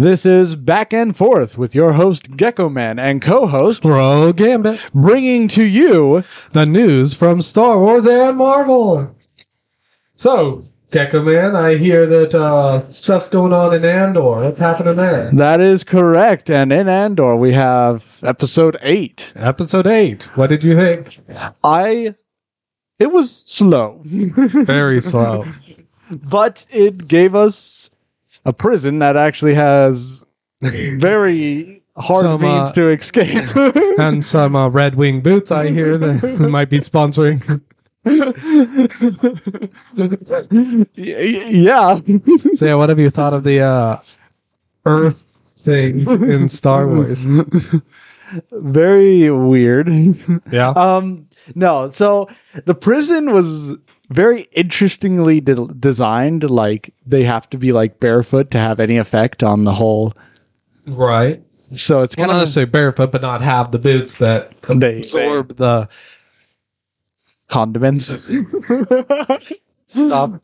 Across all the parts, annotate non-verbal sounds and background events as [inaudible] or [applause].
This is Back and Forth with your host Gecko Man and co-host Bro Gambit. bringing to you The news from Star Wars and Marvel. So, Gecko Man, I hear that uh, stuff's going on in Andor. What's happening there? That is correct. And in Andor we have episode 8. Episode 8. What did you think? I it was slow, Very slow. [laughs] but it gave us a prison that actually has very hard Some, means uh, to escape. [laughs] and some uh, Red Wing boots I hear that [laughs] might be sponsoring. [laughs] Yeah. So, yeah, what have you thought of the uh, Earth thing in Star Wars? very weird. Yeah. Um, no, so the prison was very interestingly de- designed. Like they have to be like barefoot to have any effect on the whole. Right. So it's Well, kind not of necessarily barefoot, but not have the boots that They- absorb the condiments. stuff.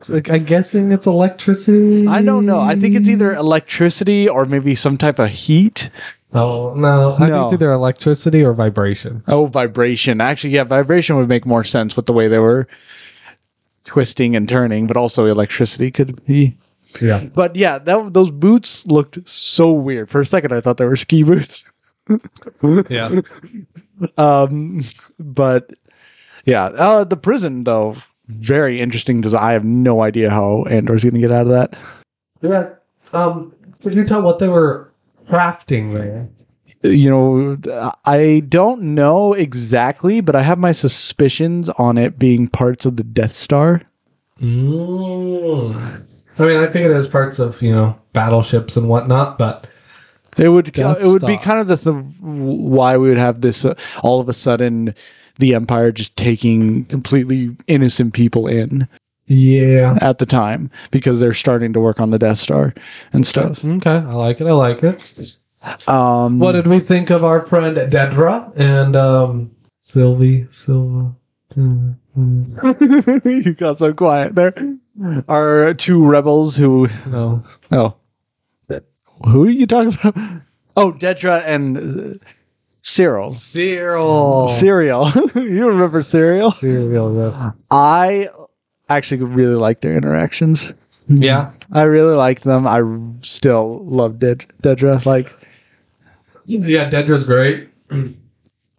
[laughs] Like, I'm guessing it's electricity. I don't know. I think it's either electricity or maybe some type of heat. Oh no, I think No. it's either electricity or vibration. Oh, vibration. Actually, yeah, vibration would make more sense with the way they were twisting and turning, but also electricity could be. Yeah. But yeah, that, those boots looked so weird. For a second, I thought they were ski boots. [laughs] Yeah. Um, but yeah, uh, the prison though, very interesting. Design. I have no idea how Andor's going to get out of that. Yeah. Um. Could you tell what they were crafting there? You know, I don't know exactly, but I have my suspicions on it being parts of the Death Star. Mm. I mean, I figured it was parts of you know battleships and whatnot, but It would Death it would be kind of the th- why we would have this uh, all of a sudden the Empire just taking completely innocent people in yeah. at the time because they're starting to work on the Death Star and stuff. Okay, I like it. I like it. Um, What did we think of our friend Dedra and um Sylvie Silva? [laughs] You got so quiet there. Are two rebels who No. oh who are you talking about? Oh, Dedra and uh, Syril. Syril. Cereal. [laughs] you remember Cereal? Syril, yes. I actually really like their interactions. Yeah. I really like them. I still love Ded- Dedra. Like, Yeah, Dedra's great.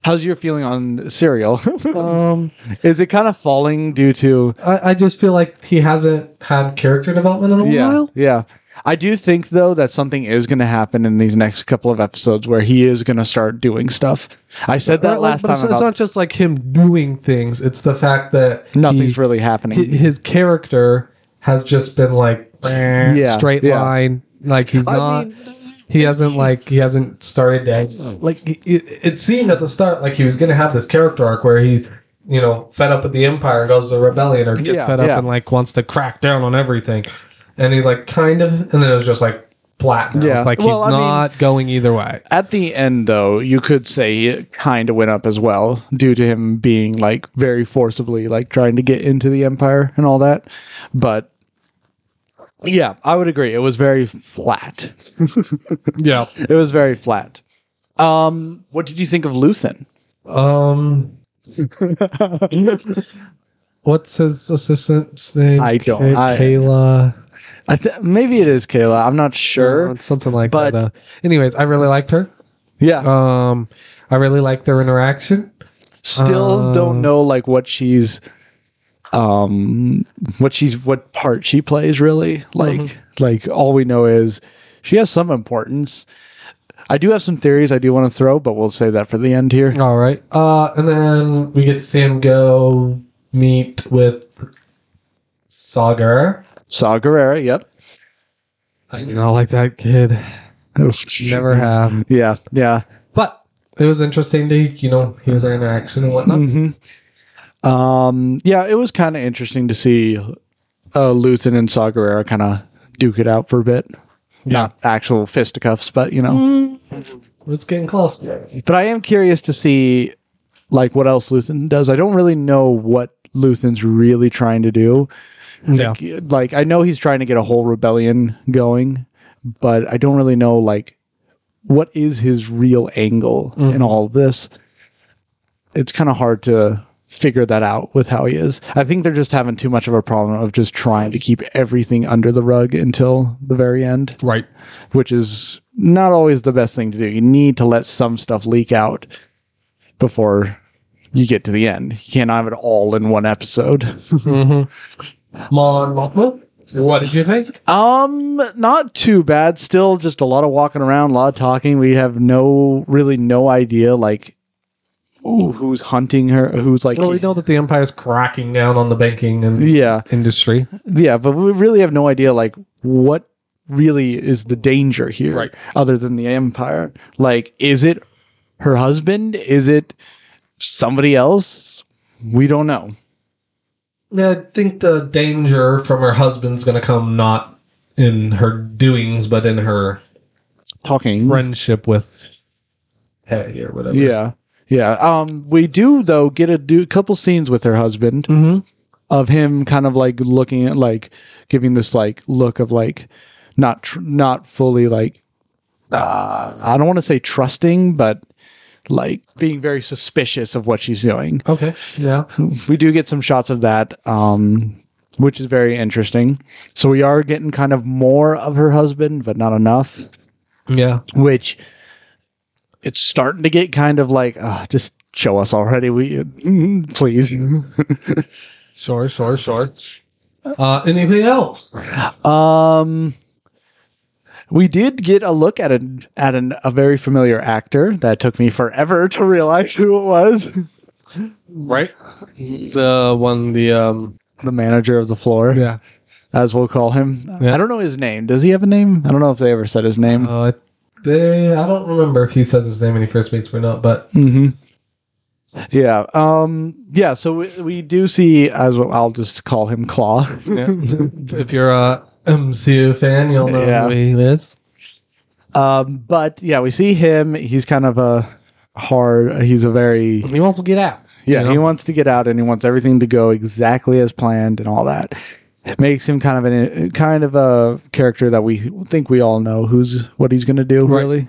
how's your feeling on Cereal? [laughs] Um, Is it kind of falling due to I, I just feel like he hasn't had character development in a yeah, while. yeah. I do think though that something is going to happen in these next couple of episodes where he is going to start doing stuff. I said that But- last but time. It's, it's not just like him doing things; it's the fact that nothing's he- really happening. hi- his character has just been like Yeah, straight yeah. line. Like he's I not. mean, he hasn't like he hasn't started to oh. like it, it seemed at the start like he was gonna have this character arc where he's you know fed up with the empire and goes to rebellion or get Yeah, fed up yeah. and like wants to crack down on everything and he like kind of and then it was just like flat. Yeah. It's like Well, I he's mean- not going either way at the end though, you could say it kind of went up as well due to him being like very forcibly like trying to get into the empire and all that. But yeah, I would agree. It was very flat. [laughs] yeah It was very flat. Um, what did you think of Luthen? um what's his assistant's name I don't- Kay- I- Kayla I th- maybe it is Kayla. I'm not sure. Uh, it's something like But- that though. anyways I really liked her Yeah, um I really liked their interaction still um, don't know like what she's, um, what she's what part she plays really. Like, Mhm. like all we know is she has some importance. I do have some theories I do want to throw, but we'll save that for the end here. All right. Uh, and then we get to see him go meet with Sagar. Saw Gerrera, yep. I do not like that kid. Never have. Yeah, yeah. But it was interesting to, you know, hear their interaction and whatnot. hmm Um, yeah, it was kind of interesting to see uh, Luthen and Saw kind of duke it out for a bit. Not actual fisticuffs, but you know. It's getting close. But I am curious to see like what else Luthen does. I don't really know what Luthen's really trying to do. Yeah. Like, like I know he's trying to get a whole rebellion going, but I don't really know like what is his real angle in all of this. It's kind of hard to figure that out with how he is. I think they're just having too much of a problem of just trying to keep everything under the rug until the very end, Right. which is not always the best thing to do. You need to let some stuff leak out before you get to the end. You can't have it all in one episode. [laughs] Mm-hmm. Mon Mothma, what did you think? Um, not too bad. Still, just a lot of walking around, a lot of talking. We have no, really, no idea like ooh, who's hunting her, who's like, Well, we know that the Empire's cracking down on the banking and yeah, industry. yeah, but we really have no idea like what really is the danger here, Right. Other than the Empire, like, is it her husband? Is it somebody else? We don't know. Yeah, I think the danger from her husband's going to come not in her doings, but in her Talking, friendship with Hay or whatever. yeah, yeah. Um, we do though get a do couple scenes with her husband. Mm-hmm. of him kind of like looking at like giving this like look of like not tr- not fully like uh, I don't want to say trusting, but like being very suspicious of what she's doing. Okay. Yeah. We do get some shots of that, um, which is very interesting. So we are getting kind of more of her husband, but not enough. Yeah. Which it's starting to get kind of like, uh, just show us already. We mm, please. Sure. Sure. Sure. Uh, anything else? Um, we did get a look at an at an, a very familiar actor that took me forever to realize who it was. Right. The one. The um. The manager of the floor, Yeah. as we'll call him. Yeah. I don't know his name. Does he have a name? I don't know if they ever said his name. Uh, they. I don't remember if he says his name when he first meets me or not, but hmm Yeah. Um. Yeah. So we, we do see as well, I'll just call him Klaue. yeah. [laughs] if you're a MCU fan, you'll know Yeah. who he is. Um. But yeah, we see him. He's kind of a hard. He's a very He won't get out. Yeah, you know? he wants to get out and he wants everything to go exactly as planned and all that. It makes him kind of an kind of a character that we think we all know who's what he's going to do Right. really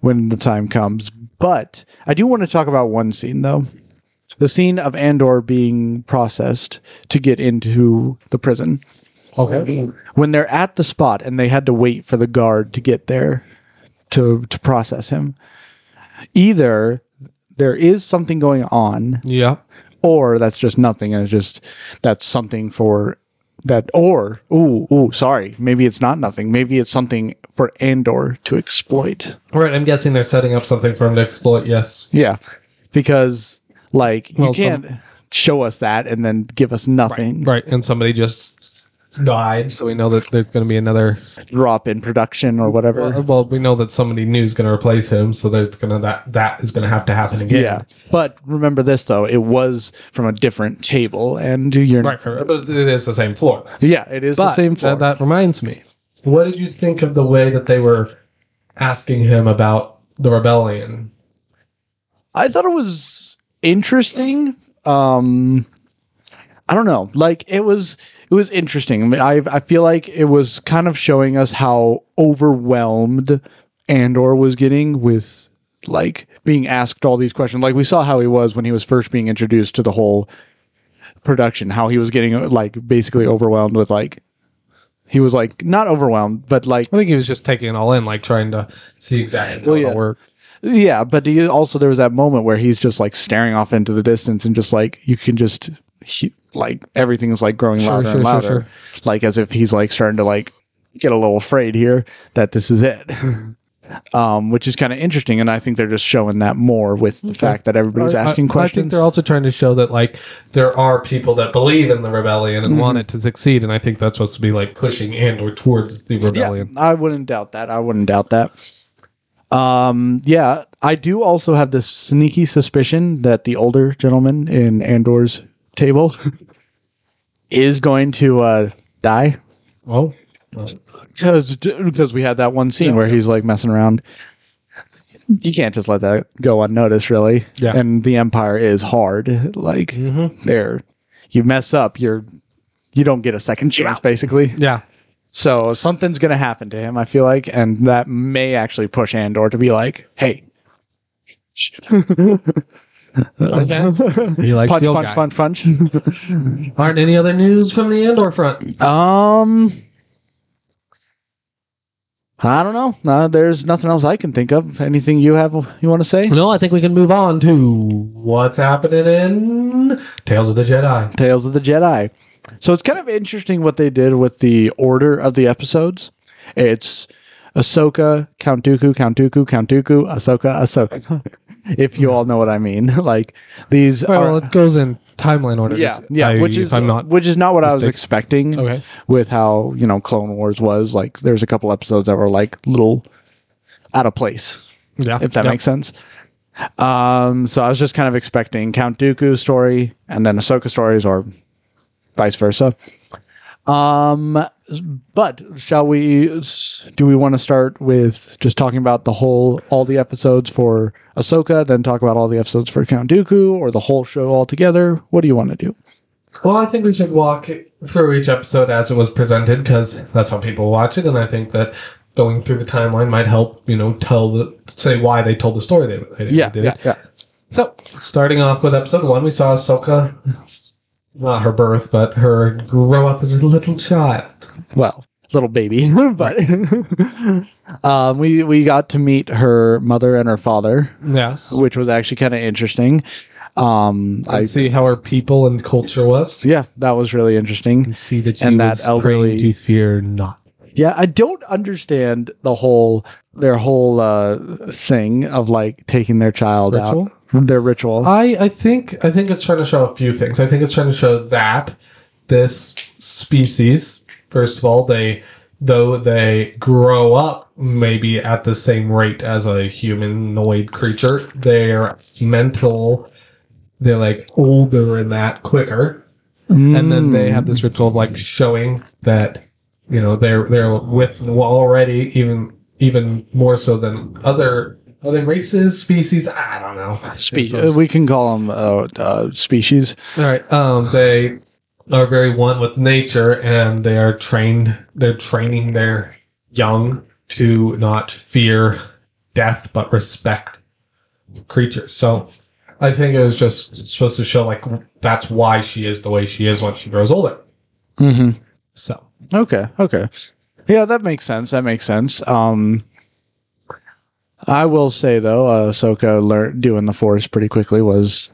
when the time comes. But I do want to talk about one scene though. The scene of Andor being processed to get into the prison. Okay. When they're at the spot and they had to wait for the guard to get there to to process him. Either there is something going on Yeah. or that's just nothing and it's just that's something for that or ooh ooh sorry maybe it's not nothing maybe it's something for andor to exploit Right. I'm guessing they're setting up something for him to exploit. Yes. yeah because like Well, you can't show us that and then give us nothing Right. And somebody just died, so we know that there's going to be another. drop in production or whatever Well, well, we know that somebody new is going to replace him, so there's going to that that is going to have to happen again. yeah but remember this though it was from a different table and you're Right. But it is the same floor. yeah it is But the same floor. That, that reminds me. What did you think of the way that they were asking him about the rebellion? I thought it was interesting. Um, I don't know. Like it was, it was interesting. I mean, I I feel like it was kind of showing us how overwhelmed Andor was getting with like being asked all these questions. Like we saw how he was when he was first being introduced to the whole production. How he was getting like basically overwhelmed with like. He was like not overwhelmed, but like I think he was just taking it all in, like trying to see exactly how Well, it yeah. worked. Yeah, but also there was that moment where he's just like staring off into the distance and just like you can just he, like everything is like growing Sure, louder sure, and louder, sure. like as if he's like starting to like get a little afraid here that this is it. [laughs] um, which is kind of interesting, and I think they're just showing that more with the fact that everybody's I- asking I, I questions. think they're also trying to show that like there are people that believe in the rebellion and want it to succeed, and I think that's supposed to be like pushing Andor towards the rebellion. Yeah, I wouldn't doubt that. I wouldn't doubt that. Um, yeah, I do also have this sneaky suspicion that the older gentleman in Andor's table [laughs] is going to uh, die Oh, because because we had that one scene where he's like messing around. You can't just let that go unnoticed, really. Yeah. And the Empire is hard. Like Mhm. there, you mess up, you're you don't get a second chance, basically. yeah. So something's gonna happen to him, I feel like, and that may actually push Andor to be like, hey. He likes punch, the old punch, guy. punch, punch, [laughs] Aren't any other news from the Andor front? Um, I don't know. Uh, there's nothing else I can think of. Anything you have you want to say? No, I think we can move on to what's happening in Tales of the Jedi. Tales of the Jedi. So it's kind of interesting what they did with the order of the episodes. It's Ahsoka, Count Dooku, Count Dooku, Count Dooku, Ahsoka, Ahsoka. [laughs] if you all know what I mean, [laughs] like these right, are. well, it goes in timeline order. yeah, yeah, I- which is I'm not which is not what I was expecting. okay. with how you know Clone Wars was. Like, there's a couple episodes that were like little out of place, Yeah, if that Yep. makes sense. Um, so I was just kind of expecting Count Dooku's story and then Ahsoka stories, or vice versa. Um, but shall we? Do we want to start with just talking about the whole, all the episodes for Ahsoka, then talk about all the episodes for Count Dooku, or the whole show altogether? What do you want to do? Well, I think we should walk through each episode as it was presented because that's how people watch it, and I think that going through the timeline might help, you know, tell the say why they told the story they, they Yeah, did. yeah, yeah. So, starting off with episode one, we saw Ahsoka, not her birth, but her grow up as a little child. well, little baby, [laughs] but [laughs] um, we we got to meet her mother and her father, Yes. which was actually kind of interesting. Um, I see how her people and culture was. yeah, that was really interesting. See that And that elderly- to fear not. Yeah, I don't understand the whole their whole uh, thing of like taking their child Ritual? out, their ritual. I, I think I think it's trying to show a few things. I think it's trying to show that this species, first of all, they though they grow up maybe at the same rate as a humanoid creature, their mental they're like older and that quicker. And then they have this ritual of like showing that you know they're they're with already even even more so than other other races species. I don't know. Spe- uh, we can call them uh, uh, species. All right. Um, they are very one with nature, and they are trained. They're training their young to not fear death, but respect creatures. So, I think it was just supposed to show like that's why she is the way she is when she grows older. Mm-hmm. So, Okay. Okay. Yeah, that makes sense. That makes sense. Um, I will say though, uh, Ahsoka learned doing the Force pretty quickly was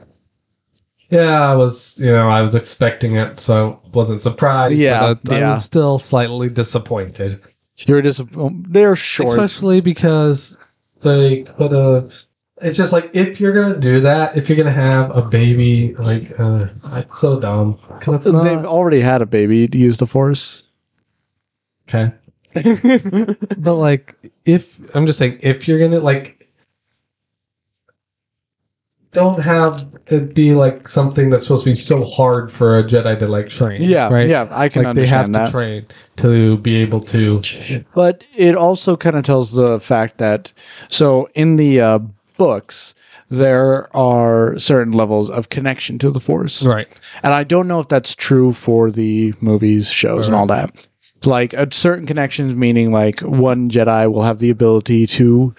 yeah, I was you know I was expecting it, so wasn't surprised. Yeah, but I, I yeah. was still slightly disappointed. you were just they're short. Especially because they could have. It's just like if you're gonna do that, if you're gonna have a baby, like uh, it's so dumb. it's They've already had a baby to use the Force. okay. [laughs] But like, if I'm just saying, if you're gonna like, don't have it be like something that's supposed to be so hard for a Jedi to like train. yeah, right. yeah, I can Like they have understand to train to be able to. But it also kind of tells the fact that so in the uh, books there are certain levels of connection to the Force. Right. And I don't know if that's true for the movies, shows, and all that. Like a certain connections, meaning like one Jedi will have the ability to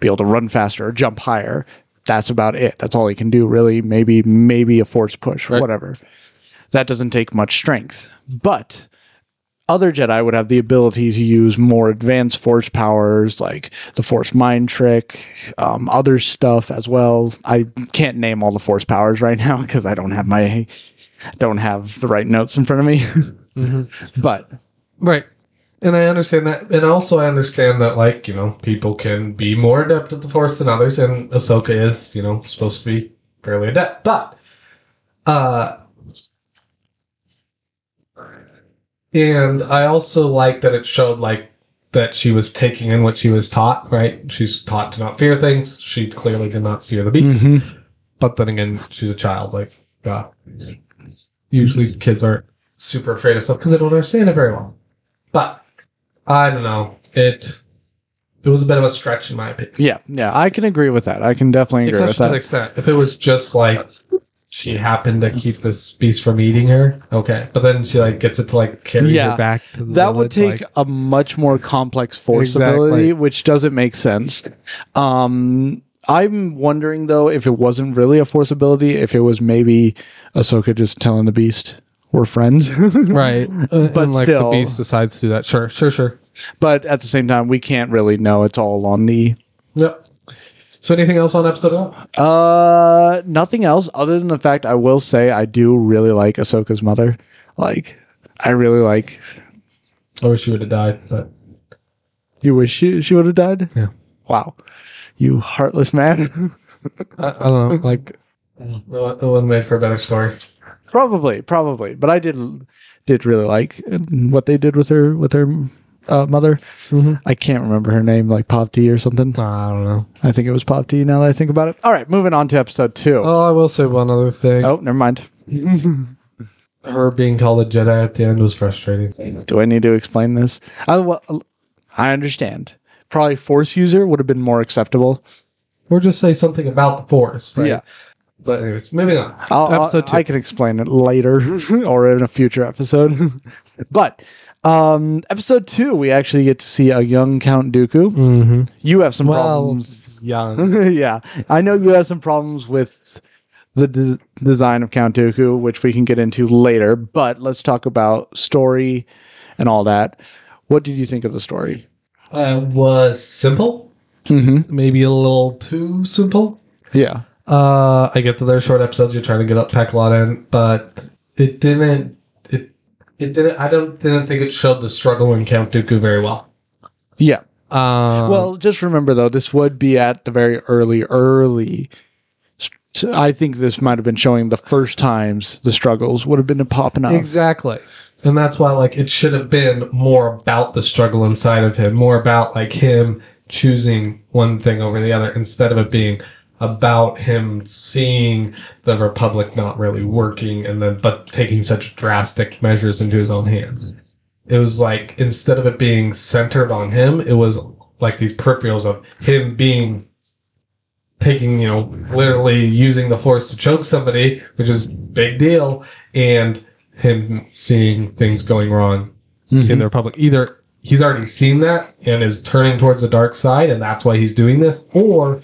be able to run faster or jump higher. That's about it. That's all he can do, really. Maybe maybe a force push, Right. whatever. That doesn't take much strength. But other Jedi would have the ability to use more advanced force powers, like the force mind trick, um, other stuff as well. I can't name all the force powers right now [laughs] because I don't have my don't have the right notes in front of me. [laughs] Mm-hmm. but Right. And I understand that. And also, I understand that, like, you know, people can be more adept at the Force than others, and Ahsoka is, you know, supposed to be fairly adept. But, uh, and I also like that it showed, like, that she was taking in what she was taught, right? She's taught to not fear things. She clearly did not fear the beast. Mhm. But then again, she's a child. Like, uh, usually kids aren't super afraid of stuff because they don't understand it very well. But I don't know. It it was a bit of a stretch in my opinion. yeah, yeah, I can agree with that. I can definitely agree with Especially to that. extent if it was just like she happened to keep this beast from eating her. Okay, but then she like gets it to like carry Yeah. her back. To the that would take like- a much more complex force ability, which doesn't make sense. Um, I'm wondering though if it wasn't really a force ability, if it was maybe Ahsoka just telling the beast we're friends. [laughs] right, Uh, But like still- the beast decides to do that. Sure, sure, sure. but at the same time, we can't really know. It's all on the Yep. So anything else on episode one? Uh, nothing else other than the fact I will say I do really like Ahsoka's mother. Like, I really like. I wish she would have died, but You wish she she would have died. Yeah. Wow, you heartless man. [laughs] I, I don't know. Like, it would have made for a better story. Probably, probably, but I did did really like what they did with her with her uh, mother. Mhm. I can't remember her name, like Pop T or something. I don't know. I think it was Pop T. Now that I think about it. All right, moving on to episode two. Oh, I will say one other thing. oh never mind. [laughs] Her being called a Jedi at the end was frustrating. Do I need to explain this? I, well, I understand. Probably Force user would have been more acceptable. Or just say something about the Force, right? Yeah. But anyways, moving on. I'll, Episode I'll- two. I can explain it later [laughs] or in a future episode. [laughs] but um, episode two, we actually get to see a young Count Dooku. Mm-hmm. You have some Well, problems. young. [laughs] yeah, I know you have some problems with the des- design of Count Dooku, which we can get into later. But let's talk about story and all that. What did you think of the story? Uh, was simple, Mm-hmm. maybe a little too simple. Yeah. Uh, I get that they're short episodes. You're trying to get up, pack a lot in, but it didn't. It it didn't. I don't didn't think it showed the struggle in Count Dooku very well. Yeah. Um, Well, just remember though, this would be at the very early, early. I think this might have been showing the first times the struggles would have been popping up. Exactly. And that's why like it should have been more about the struggle inside of him, more about like him choosing one thing over the other instead of it being about him seeing the republic not really working and then but taking such drastic measures into his own hands. It was like instead of it being centered on him, it was like these peripherals of him being taking, you know, literally using the force to choke somebody, which is big deal, and him seeing things going wrong Mhm. in the Republic. Either he's already seen that and is turning towards the dark side, and that's why he's doing this, or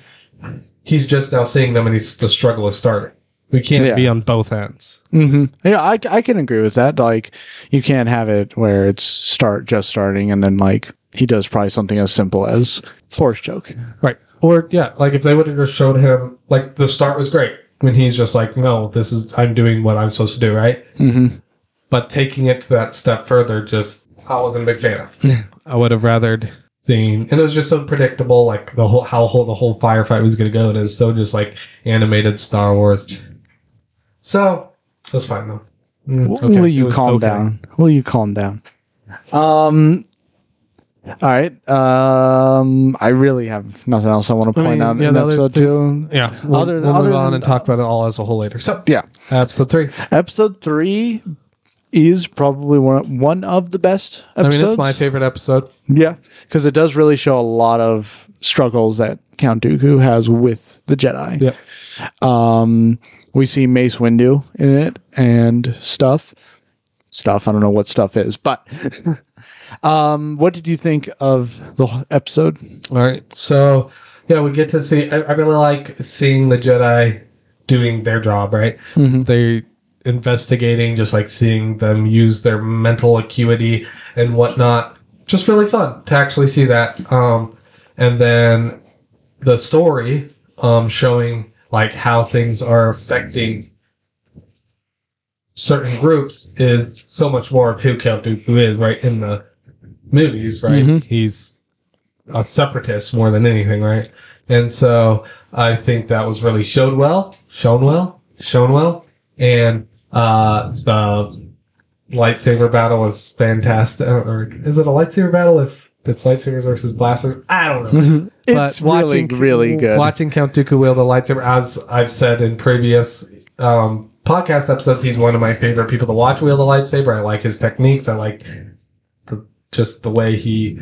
he's just now seeing them and he's the struggle is starting. We can't Yeah. be on both ends. hmm Yeah, I, I can agree with that. Like, you can't have it where it's start just starting and then like he does probably something as simple as force choke. Right. Or yeah, like if they would have just showed him like the start was great when he's just like, no, this is I'm doing what I'm supposed to do, right? hmm But taking it to that step further, just I wasn't a big fan of. I would have rathered seen, and it was just so predictable, like the whole how whole the whole firefight was going to go. And it was so just like animated Star Wars. So it was fine though. Mm, okay, Will you calm okay. down? Will you calm down? Um. All right. Um. I really have nothing else I want to I point mean, out yeah, in episode thing- two. Yeah, we'll, Other- we'll other move on than- and talk about it all as a whole later. So Yeah. episode three. Episode three is probably one one of the best I mean, it's my favorite episode. Yeah, because it does really show a lot of struggles that Count Dooku has with the Jedi. Yep. Um, we see Mace Windu in it and stuff. Stuff. I don't know what stuff is, but [laughs] um, what did you think of the episode? All right. So, yeah, we get to see. I, I really like seeing the Jedi doing their job, right? Mhm. They investigating, just like seeing them use their mental acuity and whatnot. Just really fun to actually see that. Um, and then the story um, showing like how things are affecting certain groups is so much more of who Dooku is, right? In the movies, right? Mhm. He's a separatist more than anything, right? And so I think that was really showed well, shown well, shown well, and uh, the lightsaber battle was fantastic. Or is it a lightsaber battle if it's lightsabers versus blasters? I don't know. [laughs] It's really, really good. Watching Count Dooku wield a lightsaber, as I've said in previous um, podcast episodes, he's one of my favorite people to watch wield a lightsaber. I like his techniques. I like the, just the way he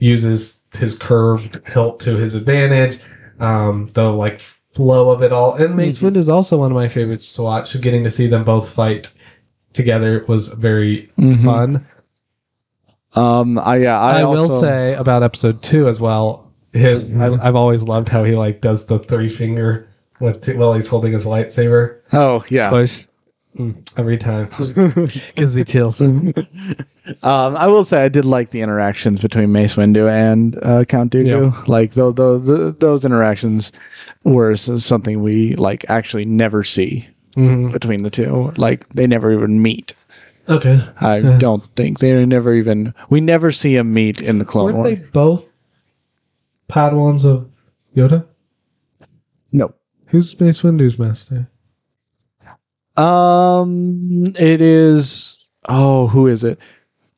uses his curved hilt to his advantage. Um, the like flow of it all. And Mace Windu is also one of my favorites to watch. Getting to see them both fight together was very Mhm. fun. Um, I yeah, I, I, also, will say about episode two as well. His, I, I've always loved how he like does the three finger with while he's holding his lightsaber Oh yeah. push Mm, every time. [laughs] Gives me chills. [laughs] um, I will say I did like the interactions between Mace Windu and uh, Count Dooku. Like though the, those interactions were something we like actually never see Mhm. between the two. Like they never even meet. Okay. I Yeah. don't think they never even. We never see them meet in the Clone Wars. they both Padawans of Yoda? No. Who's Mace Windu's master? Um, it is. Oh, who is it?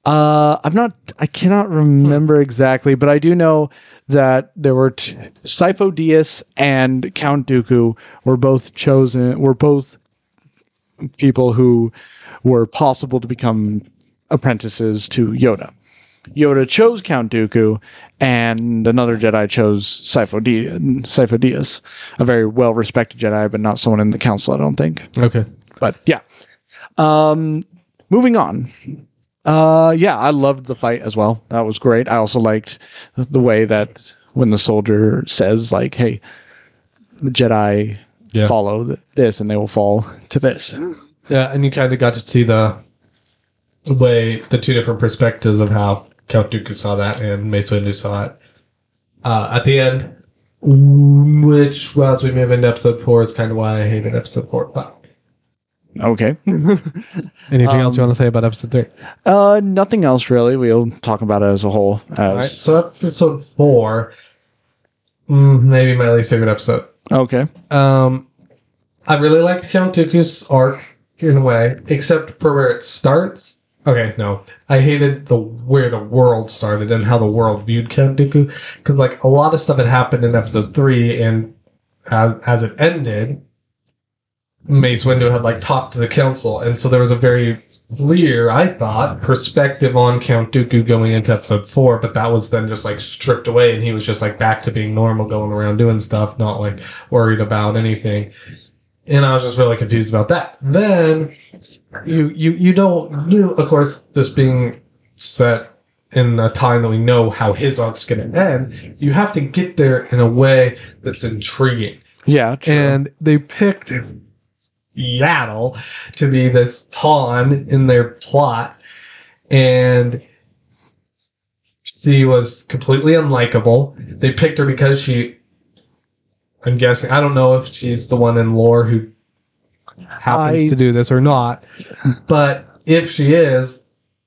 Uh, I'm not. I cannot remember exactly, but I do know that there were t- Sifo Dyas and Count Dooku were both chosen. Were both people who were possible to become apprentices to Yoda. Yoda chose Count Dooku, and another Jedi chose Sifo, Sifo Dyas, a very well respected Jedi, but not someone in the Council. I don't think. Okay. But yeah. Um moving on. Uh yeah, I loved the fight as well. That was great. I also liked the way that when the soldier says like, "Hey, the Jedi Yeah. follow this and they will fall to this." Yeah, and you kind of got to see the the way the two different perspectives of how Count Dooku saw that and Mace Windu saw it. Uh, at the end, which, well, as we move into episode four, is kind of why I hated episode four. But Okay. [laughs] anything else you want to say about episode three? uh nothing else really. We'll talk about it as a whole as All right, so episode four, mm, maybe my least favorite episode. Okay. Um, I really liked Count Dooku's arc in a way, except for where it starts. Okay, no, I hated the where the world started and how the world viewed Count Dooku because like a lot of stuff had happened in episode three, and as as it ended, Mace Windu had like talked to the council, and so there was a very clear, I thought, perspective on Count Dooku going into episode four, but that was then just like stripped away, and he was just like back to being normal, going around doing stuff, not like worried about anything. And I was just really confused about that. Then you you you know you of course this being set in a time that we know how his arc's going to end, you have to get there in a way that's intriguing. Yeah. True. And they picked Yaddle to be this pawn in their plot. And she was completely unlikable. They picked her because she, I'm guessing, I don't know if she's the one in lore who happens I- to do this or not. But if she is,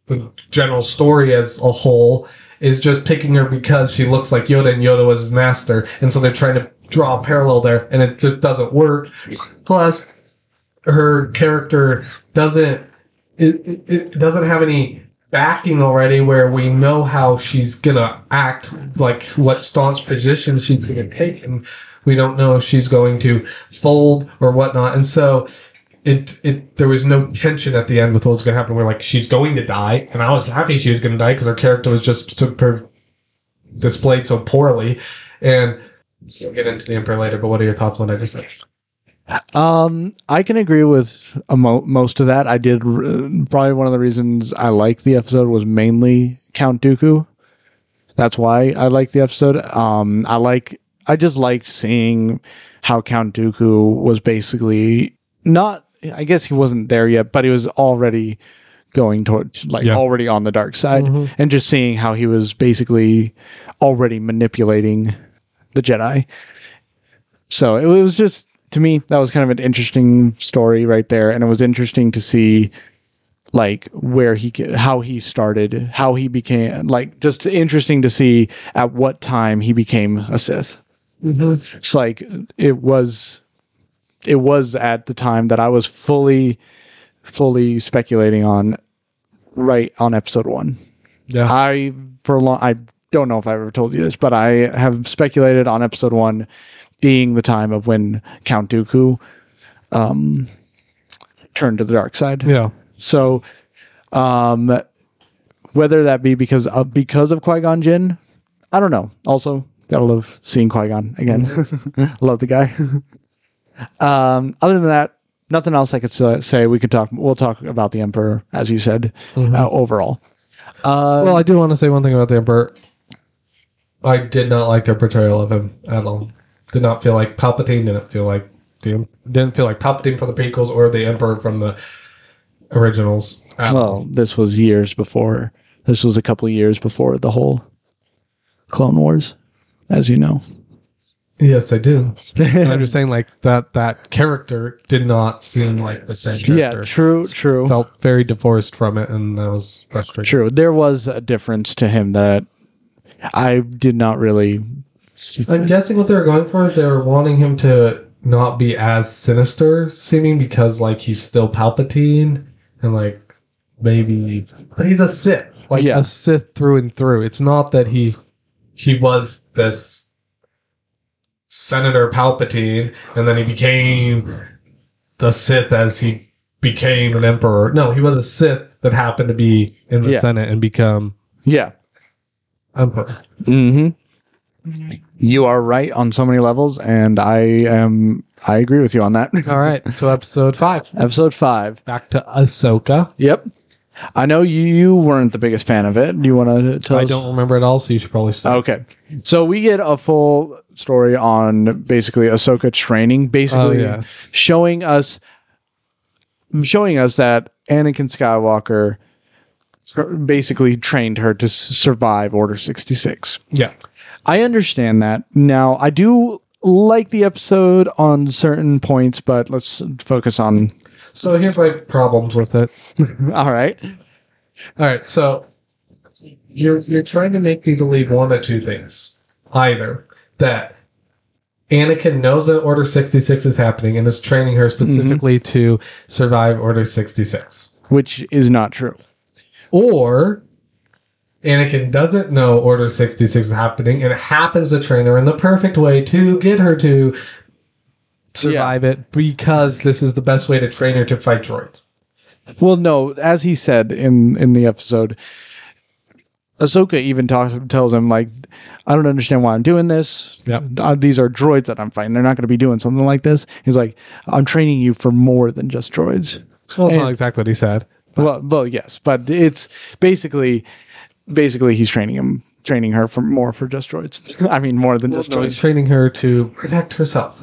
the general story as a whole is just picking her because she looks like Yoda and Yoda was his master. And so they're trying to draw a parallel there and it just doesn't work. Plus, her character doesn't it, it, doesn't have any backing already where we know how she's gonna act like what staunch position she's gonna take and we don't know if she's going to fold or whatnot. And so it it there was no tension at the end with what was gonna happen we're like she's going to die and i was happy she was gonna die because her character was just super displayed so poorly. And we'll get into the emperor later but what are your thoughts on what i just said Um, I can agree with uh, mo- most of that. I did r- probably one of the reasons I liked the episode was mainly Count Dooku. That's why I like the episode. Um, I like I just liked seeing how Count Dooku was basically not. I guess he wasn't there yet, but he was already going towards like Yeah. already on the dark side, Mhm. and just seeing how he was basically already manipulating the Jedi. So it was just to me that was kind of an interesting story right there, and it was interesting to see like where he how he started, how he became like just interesting to see at what time he became a Sith. Mm-hmm. It's like it was it was at the time that I was fully fully speculating on right on episode 1. yeah I for a long I don't know if I ever told you this, but I have speculated on episode one being the time of when Count Dooku um, turned to the dark side. yeah So, um, whether that be because of because of Qui Gon Jinn, I don't know. Also, Gotta love seeing Qui Gon again. [laughs] love the guy. um, other than that, nothing else I could sa- say. We could talk. We'll talk about the Emperor, as you said, uh, overall. Uh, Well, I do want to say one thing about the Emperor. I did not like their portrayal of him at all. Did not feel like Palpatine. Didn't feel like the didn't feel like Palpatine from the prequels or the Emperor from the originals. at all. well, this was years before. This was a couple of years before the whole Clone Wars, as you know. yes, I do. [laughs] I'm just saying, like that that character did not seem like the same yeah, character. true, true. Felt very divorced from it, and that was frustrating. True. There was a difference to him that I did not really. I'm guessing what they were going for is they were wanting him to not be as sinister seeming because like he's still Palpatine and like maybe but he's a Sith. Like Yeah. a Sith through and through. It's not that he he was this Senator Palpatine and then he became the Sith as he became an emperor. No, he was a Sith that happened to be in the Yeah. Senate and become Yeah. emperor. hmm Mm-hmm. You are right on so many levels, and I am. I agree with you on that. All right, so episode five. [laughs] Episode five. Back to Ahsoka. Yep. I know you weren't the biggest fan of it. Do you want to tell I us? don't remember it all, so you should probably stop. Okay. So we get a full story on basically Ahsoka training, basically Oh, yes. showing us showing us that Anakin Skywalker basically trained her to s- survive Order 66. Yeah. I understand that. Now, I do like the episode on certain points, but let's focus on So here's my problems with it. [laughs] All right. All right, so you're you're trying to make me believe one of two things. Either that Anakin knows that Order 66 is happening and is training her specifically mm-hmm. to survive Order 66. Which is not true. Or Anakin doesn't know Order 66 is happening and it happens to train her in the perfect way to get her to survive it because this is the best way to train her to fight droids. Well, no, as he said in in the episode, Ahsoka even talks tells him like, "I don't understand why I'm doing this. Yep. Uh, these are droids that I'm fighting. They're not going to be doing something like this." He's like, "I'm training you for more than just droids." Well, it's And- not exactly what he said. Well, well, yes, but it's basically basically he's training him, training her for more for just droids. [laughs] I mean, more than just no, he's training her to protect herself.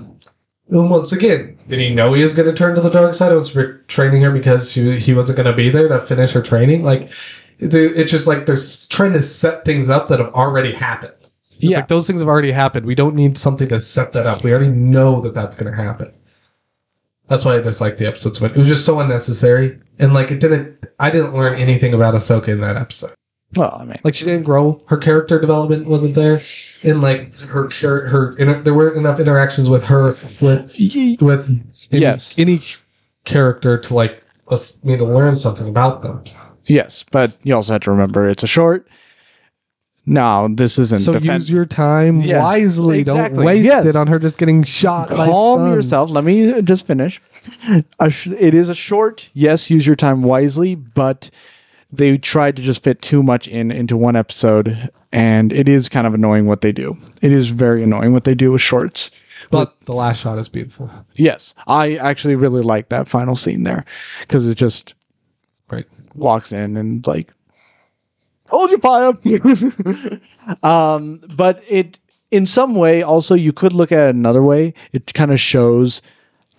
And once again, did he know he was going to turn to the dark side? Was for training her because she, he wasn't going to be there to finish her training? Like, it's just like they're trying to set things up that have already happened. It's Yeah. like those things have already happened. We don't need something to set that up. We already know that that's going to happen. That's why I disliked the episode so much. It was just so unnecessary, and like it didn't. I didn't learn anything about Ahsoka in that episode. Well, I mean, Like she didn't grow. Her character development wasn't there, and like her her inter- there weren't enough interactions with her with with any, Yes. any character to like us me to learn something about them. yes, but you also have to remember it's a short. No, this isn't. So defen- use your time Yeah, wisely. exactly. Don't waste Yes. it on her just getting shot. calm yourself. Let me just finish. Sh- it is a short. Yes, use your time wisely, but they tried to just fit too much in into one episode, and it is kind of annoying what they do. It is very annoying what they do with shorts. But the last shot is beautiful. Yes, I actually really like that final scene there because it just Right. walks in and like told you fire [laughs] um but it in some way also you could look at it another way it kind of shows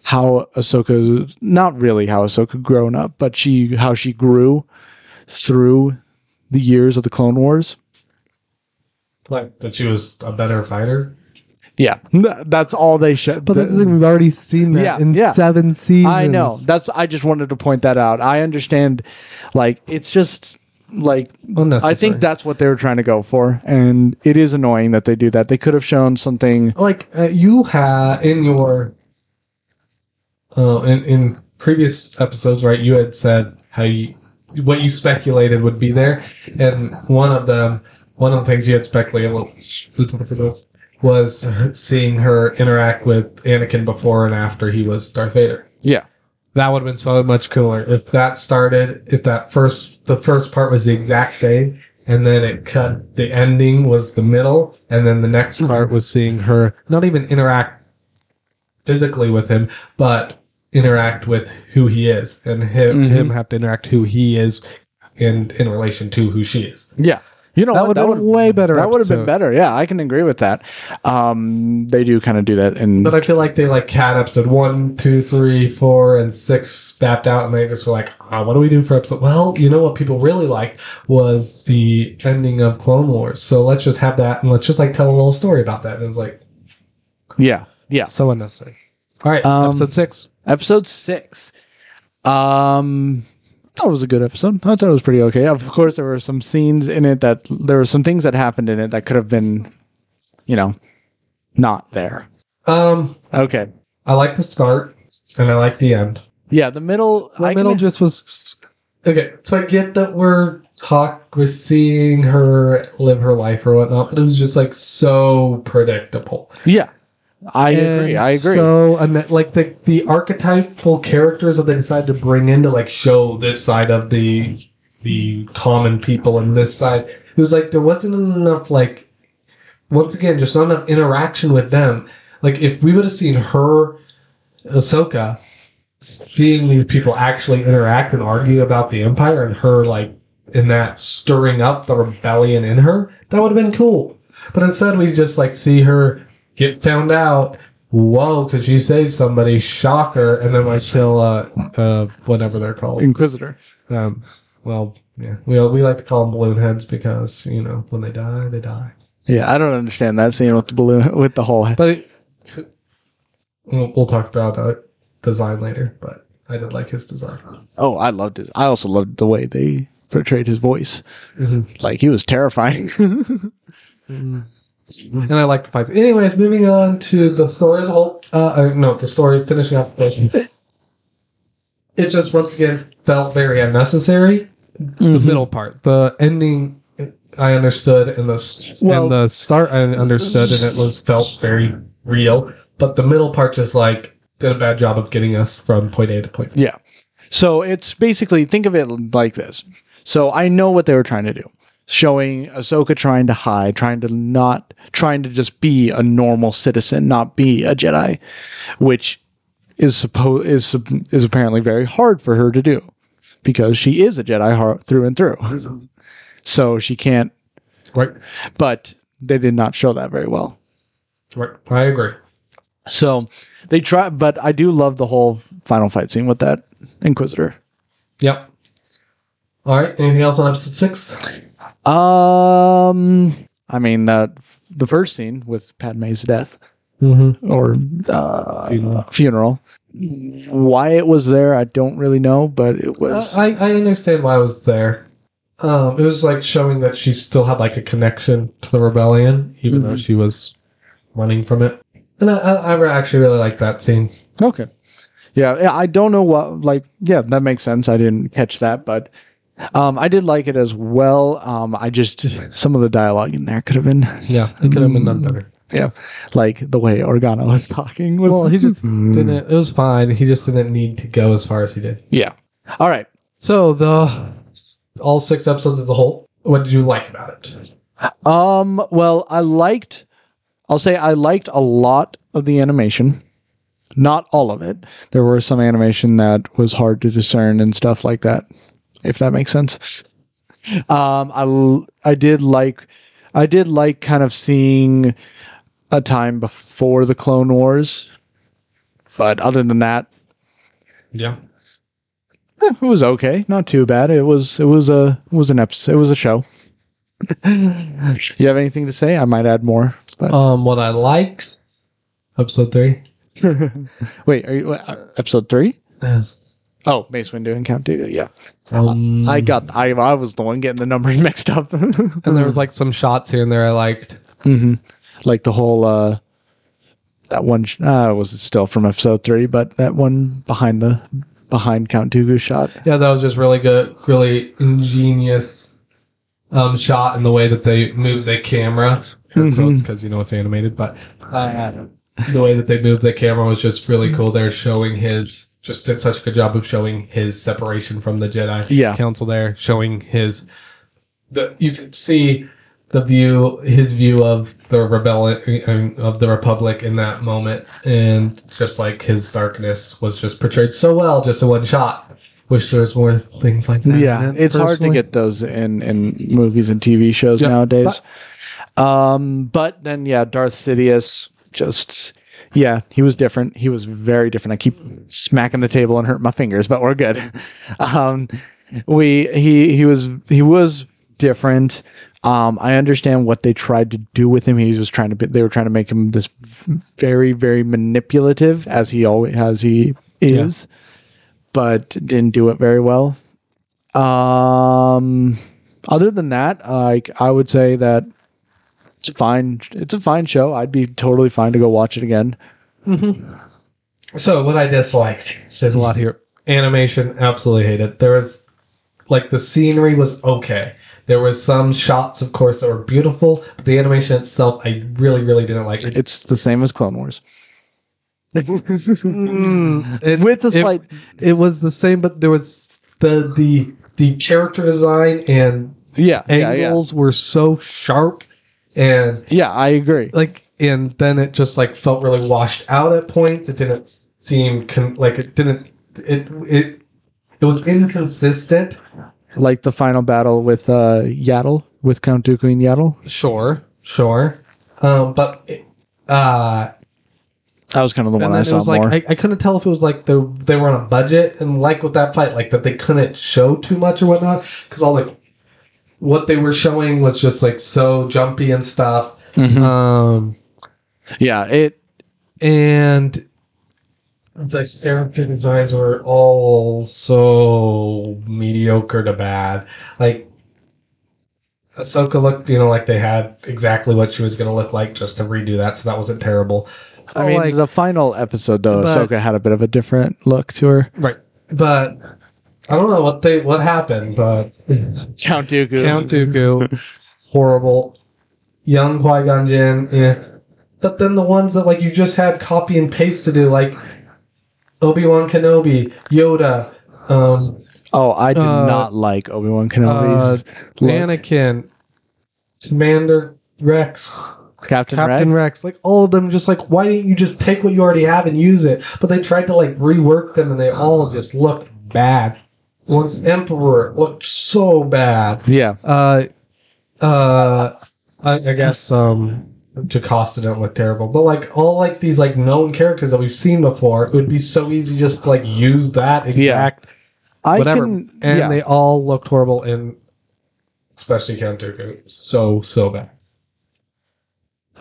how ahsoka not really how ahsoka grown up but she how she grew through the years of the clone wars Like that she was a better fighter. yeah that's all they show But that's the thing, we've already seen that Yeah, in yeah. seven seasons. I know. That's I just wanted to point that out. I understand like it's just like I think that's what they were trying to go for and it is annoying that they do that. They could have shown something like uh, you had in your uh, in in previous episodes, right? You had said how you what you speculated would be there, and one of them, one of the things you had speculated was seeing her interact with Anakin before and after he was Darth Vader. Yeah. That would have been so much cooler if that started. If that first the first part was the exact same, and then it cut. The ending was the middle, and then the next part was seeing her not even interact physically with him, but interact with who he is, and him Mhm. him have to interact who he is, in in relation to who she is. Yeah. You know That would have been way better. That would have been better. Yeah, I can agree with that. Um, they do kind of do that, and But I feel like they like cat episode one, two, three, four, and six mapped out, and they just were like, oh, "What do we do for episode?" Well, you know what people really liked was the ending of Clone Wars. So let's just have that, and let's just like tell a little story about that. And it was like yeah, yeah. so unnecessary. All right, Um, episode six. Episode six. Um, I thought it was a good episode. I thought it was pretty okay. Of course, there were some scenes in it that there were some things that happened in it that could have been, you know, not there. Um, Okay. I like the start, and I like the end. Yeah, the middle. The I middle can- just was okay. So I get that we're talk, we're seeing her live her life or whatnot, but it was just like so predictable. yeah, I agree. I agree. So, and like the the archetypal characters that they decided to bring in to like show this side of the the common people and this side, it was like there wasn't enough like once again just not enough interaction with them. Like if we would have seen her, Ahsoka, seeing these people actually interact and argue about the Empire and her like in that stirring up the rebellion in her, that would have been cool. But instead, we just like see her get found out. Whoa, because she saved somebody, shocker, and then like she'll uh uh whatever they're called. Inquisitor. Um, well, yeah, we we like to call them balloon heads because you know when they die, they die. Yeah, I don't understand that scene with the balloon [laughs] with the whole. Head. But we'll, we'll talk about uh, design later. But I did like his design. Oh, I loved it. I also loved the way they portrayed his voice. Mm-hmm. Like he was terrifying. [laughs] And I like the fights. Anyways, moving on to the story as a whole. Uh, uh, no, the story finishing off the patient. [laughs] It just once again felt very unnecessary. The Mhm. middle part, the ending, I understood, and the Well- and the start I understood, and it was felt very real. But the middle part just like did a bad job of getting us from point A to point B. Yeah. So it's basically think of it like this. So I know what they were trying to do. Showing Ahsoka trying to hide, trying to not trying to just be a normal citizen, not be a Jedi, which is supposed is is apparently very hard for her to do because she is a Jedi har- through and through. So she can't Right, but they did not show that very well. right. I agree. So they try but I do love the whole final fight scene with that Inquisitor. Yep. All right. Anything else on episode six? Um, I mean, uh, the first scene with Padme's death Mm-hmm. or uh, Funeral. funeral. Why it was there, I don't really know, but it was. I, I understand why it was there. Um, it was like showing that she still had like a connection to the rebellion, even though Mhm. she was running from it. And I, I, I actually really like that scene. okay. Yeah, yeah, I don't know what. Like, yeah, that makes sense. I didn't catch that, but um, I did like it as well. Um, I just some of the dialogue in there could have been, Yeah, it could have been done better. yeah, like the way Organa was talking. Was, Well, he just Mm. didn't. It was fine. He just didn't need to go as far as he did. Yeah. All right. So the all six episodes as a whole. What did you like about it? Um, well, I liked, I'll say I liked a lot of the animation. Not all of it. There were some animation that was hard to discern and stuff like that, if that makes sense. Um, I, l- I did like, I did like kind of seeing a time before the Clone Wars. But other than that, Yeah. eh, it was okay. Not too bad. It was, it was a, it was an episode. It was a show. [laughs] you have anything to say? I might add more. But Um, what I liked, episode three. [laughs] wait, are you uh, episode three? Oh, Mace Windu and Count Dooku. Yeah, Um, I got. I I was the one getting the numbers [laughs] mixed up. and there was like some shots here and there I liked. hmm like the whole uh that one. Uh, was it still from episode three? But that one behind the behind Count Dooku shot. Yeah, that was just really good, really ingenious um, shot in the way that they moved the camera. Mhm. Because you know it's animated, but uh, the way that they moved the camera was just really cool. They're showing his, just did such a good job of showing his separation from the Jedi Yeah. Council there, showing his the you could see the view his view of the rebellion of the republic in that moment and just like his darkness was just portrayed so well just in one shot wish there was more things like that yeah, in it, it's hard to get those in in movies and TV shows Yeah, nowadays. um, but then yeah, Darth Sidious just yeah, he was different. He was very different. I keep smacking the table and hurt my fingers, but we're good. [laughs] Um, we he he was he was different. Um, I understand what they tried to do with him. He was trying to be, they were trying to make him this very very manipulative as he always as he is, but didn't do it very well. Um, other than that, like I would say that it's a fine. It's a fine show. I'd be totally fine to go watch it again. Mm-hmm. So what I disliked, there's a lot here. Animation, absolutely hate it. There was like the scenery was okay. There was some shots, of course, that were beautiful, but the animation itself, I really, really didn't like it. It's the same as Clone Wars. Mm. [laughs] It- With a slight, it was the same, but there was the the the character design and yeah, yeah, yeah, angles were so sharp and yeah. I agree. like and then it just like felt really washed out at points it didn't seem con- like it didn't it it it was inconsistent Like the final battle with uh Yaddle, with Count Dooku and Yaddle. sure sure um but it- uh That was kind of the one I saw was more. like I, I couldn't tell if it was like they they were on a budget and like with that fight like that they couldn't show too much or whatnot because all like what they were showing was just like so jumpy and stuff Mhm. um yeah, it. and the character designs were all so mediocre to bad. Like Ahsoka looked, you know, like they had exactly what she was going to look like just to redo that, so that wasn't terrible. I Oh, mean, like- the final episode though, But- Ahsoka had a bit of a different look to her. right, but I don't know what they what happened, but [laughs] Count Dooku. Count Dooku, [laughs] horrible. Young Qui Gon Jinn, yeah. But then the ones that like you just had copy and paste to do, like Obi Wan Kenobi, Yoda, um, Oh, I did Uh, not like Obi Wan Kenobi's look. Anakin, Commander Rex, Captain, Captain Rex. Rex, like all of them. Just like why didn't you just take what you already have and use it? But they tried to like rework them, and they all just looked bad. One's Emperor looked so bad. Yeah, Uh, uh, I, I guess um, Jocasta didn't look terrible, but like all like these like known characters that we've seen before, it would be so easy just to like use that exact I whatever, can. and yeah. they all looked horrible, and especially Count Dooku, so so bad.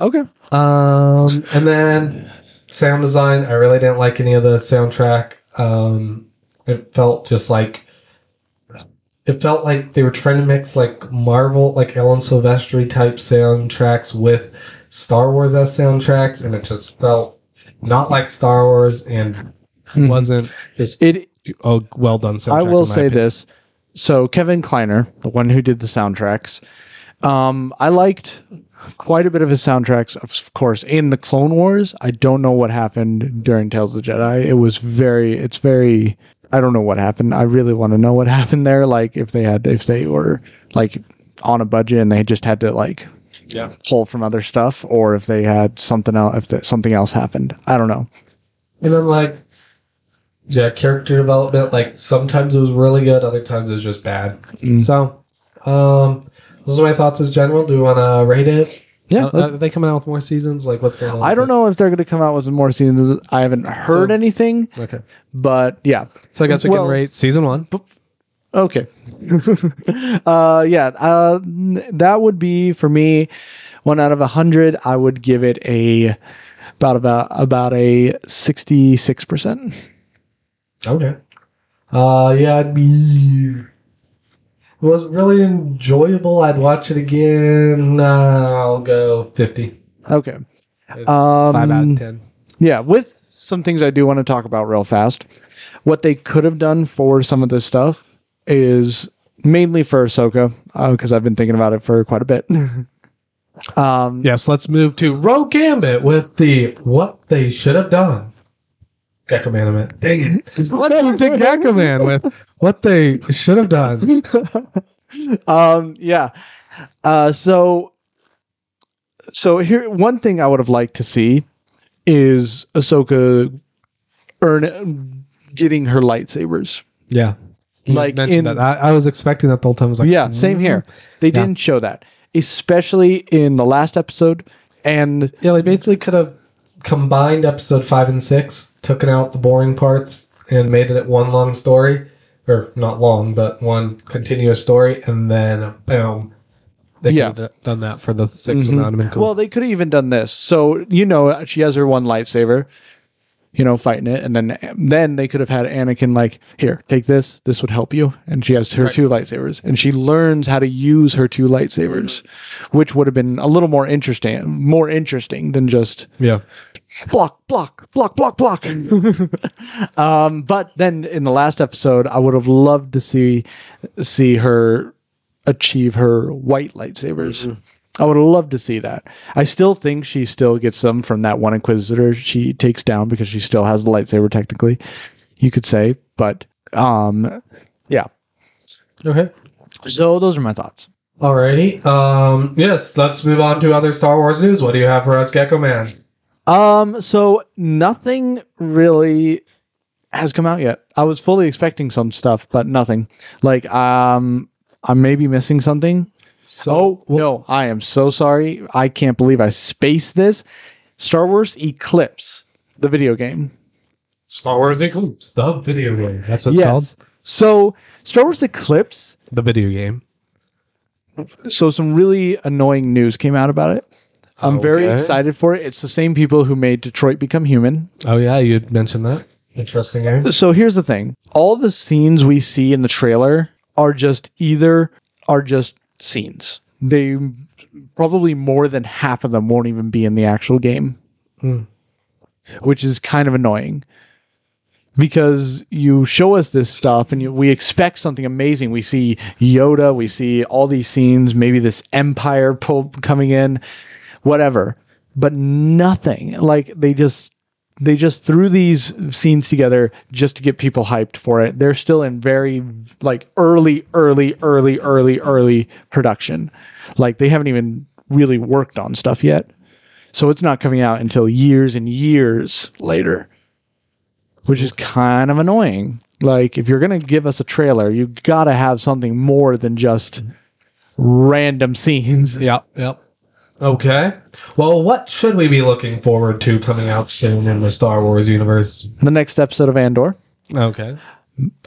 okay. Um, and then sound design, I really didn't like any of the soundtrack. Um, it felt just like it felt like they were trying to mix like Marvel, like Alan Silvestri type soundtracks with Star Wars as soundtracks, and it just felt not like Star Wars and Mhm. wasn't just It. Oh, well done soundtrack. I will say opinion. this. So Kevin Kiner, the one who did the soundtracks, um, I liked quite a bit of his soundtracks. Of course, in the Clone Wars, I don't know what happened during Tales of the Jedi. It was very. It's very. I don't know what happened. I really want to know what [laughs] happened there. Like if they had, if they were like on a budget and they just had to like Yeah. pull from other stuff, or if they had something else, if the, something else happened. I don't know. And then like yeah, character development, like sometimes it was really good, other times it was just bad. Mm. So um those are my thoughts as general. Do we wanna rate it? Yeah, Uh, are they coming out with more seasons? Like what's going on? I don't know if they're going to come out with more seasons. I haven't heard So- anything. Okay. but yeah. So I guess we Well- can rate season one. Okay. [laughs] uh, yeah. Uh, that would be for me one out of a hundred. I would give it a about about about a sixty six percent. Okay. Uh yeah, I'd be was really enjoyable. I'd watch it again. Uh, I'll go fifty. Okay. Five out Um, of ten. yeah, with some things I do want to talk about real fast. What they could have done for some of this stuff is mainly for Ahsoka, because I've been thinking about it for quite a bit. [laughs] um, Yes, let's move to Rogue Gambit with the what they should have done. Gecko Man, I meant. Dang it. Let's move to Gecko Man with what they should have done. [laughs] um, yeah. Uh, so, so here, one thing I would have liked to see is Ahsoka earn getting her lightsabers. Yeah. You Like in- that. I, I was expecting that the whole time. I was like, yeah, same here. They Yeah. didn't show that, especially in the last episode. And Yeah, they basically could have combined episode five and six, taken out the boring parts, and made it one long story, or not long, but one continuous story, and then boom, they Yeah. could have done that for the 6 Mhm. and that would have been cool. well, they could have even done this. So you know, she has her one lightsaber, you know, fighting it, and then then they could have had Anakin like, here, take this. This would help you. And she has her Right. two lightsabers, and she learns how to use her two lightsabers, which would have been a little more interesting, more interesting than just yeah, block, block, block, block, block. [laughs] um, but then in the last episode, I would have loved to see see her achieve her white lightsabers. I would love to see that. I still think she still gets some from that one Inquisitor she takes down because she still has the lightsaber technically, you could say. But um, yeah. okay. So those are my thoughts. Alrighty. Um, yes, let's move on to other Star Wars news. What do you have for us, Gecko Man? Um, so nothing really has come out yet. I was fully expecting some stuff, but nothing. Like, um, I may be missing something. Oh no, I am so sorry. I can't believe I spaced this. Star Wars Eclipse, the video game. Star Wars Eclipse, the video game. That's what it's Yes. called. So Star Wars Eclipse. The video game. So some really annoying news came out about it. I'm very excited for it. It's the same people who made Detroit Become Human. Oh yeah, you had mentioned that. Interesting game. So here's the thing. All the scenes we see in the trailer are just either are just scenes. They probably more than half of them won't even be in the actual game. Hmm. Which is kind of annoying. Because you show us this stuff and you, we expect something amazing. We see Yoda, we see all these scenes, maybe this empire pull coming in, whatever. But nothing. Like they just they just threw these scenes together just to get people hyped for it. They're still in very like early, early, early, early, early production. Like they haven't even really worked on stuff yet. So it's not coming out until years and years later, which is kind of annoying. Like if you're going to give us a trailer, you got to have something more than just random scenes. Yep, yep. Okay. Well, what should we be looking forward to coming out soon in the Star Wars universe? The next episode of Andor. Okay.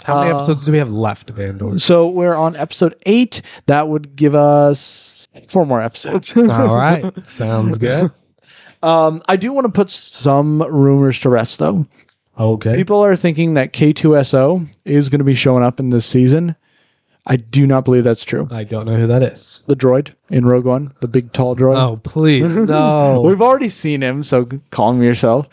How many Uh, episodes do we have left of Andor? So we're on episode eight. That would give us four more episodes. [laughs] All right. Sounds good. [laughs] Um, I do want to put some rumors to rest, though. Okay. People are thinking that K2SO is going to be showing up in this season. I do not believe that's true. I don't know who that is. The droid in Rogue One, the big tall droid. Oh, please. [laughs] No. We've already seen him, so calm yourself.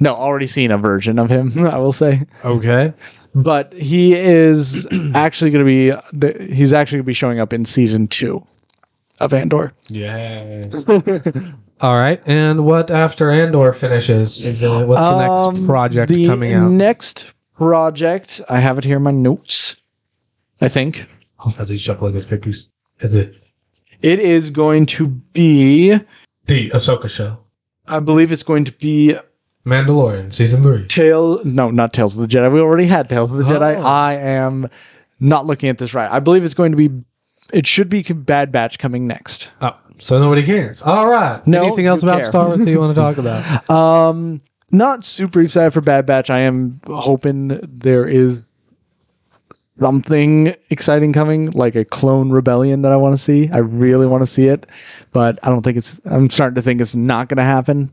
No, already seen a version of him, [laughs] I will say. okay. But he is [clears throat] actually going to be, the, he's actually going to be showing up in season two of Andor. Yeah. [laughs] All right. And what after Andor finishes? Is what's the next Um, project the coming out? Next project, I have it here in my notes. I think As he's shuffling his pictures. Is it it is going to be. the Ahsoka show? I believe it's going to be Mandalorian season three. Tale. No, not Tales of the Jedi. We already had Tales of the Jedi. Oh. I am not looking at this right. I believe it's going to be. It should be Bad Batch coming next. Oh, so nobody cares. All right. No, Anything else about care. Star Wars that you want to talk about? [laughs] Um, not super excited for Bad Batch. I am hoping there is something exciting coming, like a clone rebellion that I want to see. I really want to see it, but I don't think it's. I'm starting to think it's not going to happen.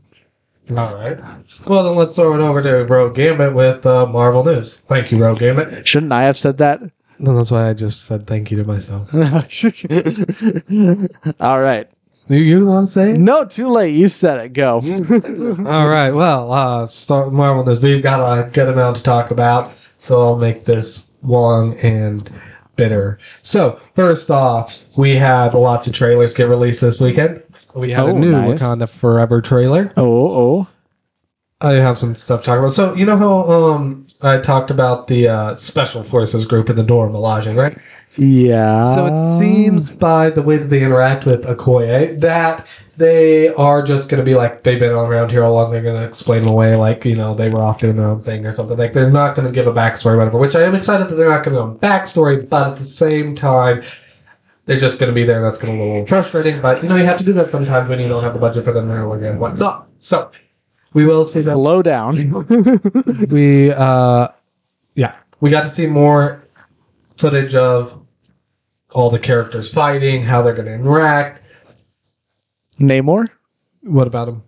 All right. Well, then let's throw it over to Rogue Gambit with uh, Marvel news. Thank you, Rogue Gambit. Shouldn't I have said that? No, that's why I just said thank you to myself. [laughs] All right. You, you want to say? it? No, too late. You said it. Go. [laughs] All right. Well, uh, start Marvel news. We've got a good amount to talk about, so I'll make this long and bitter. So first off, we had lots of trailers get released this weekend. We have Oh, a new nice. Wakanda Forever trailer. oh, oh. I have some stuff to talk about. So you know how um I talked about the uh, special forces group in the Dora Milaje, right? Yeah. So it seems by the way that they interact with Okoye that they are just going to be like they've been around here all along. They're going to explain away like you know they were off doing their own thing or something. Like they're not going to give a backstory, whatever. Which I am excited that they're not going to give a backstory, but at the same time. They're just going to be there. That's going to be a little frustrating, but you know you have to do that sometimes when you don't have the budget for them or whatnot. So we will see that low down. [laughs] we uh yeah we got to see more footage of all the characters fighting how they're going to interact Namor. what about him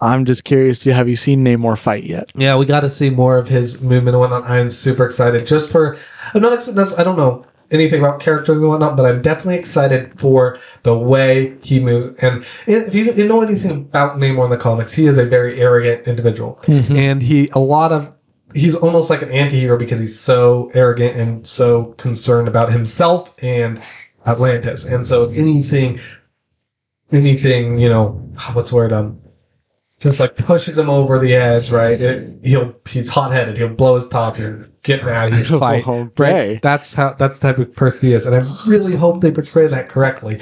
I'm just curious. Do have you seen Namor fight yet? yeah we got to see more of his movement and whatnot i'm super excited just for i'm not that's, i don't know anything about characters and whatnot but i'm definitely excited for the way he moves. And if you, know anything about namor in the comics he is a very arrogant individual. And he a lot of he's almost like an anti-hero because he's so arrogant and so concerned about himself and atlantis. And so anything anything you know what's the word um just like pushes him over the edge right it, he'll he's hot-headed he'll blow his top he'll get mad he'll fight Okay. right that's how that's the type of person he is and i really hope they portray that correctly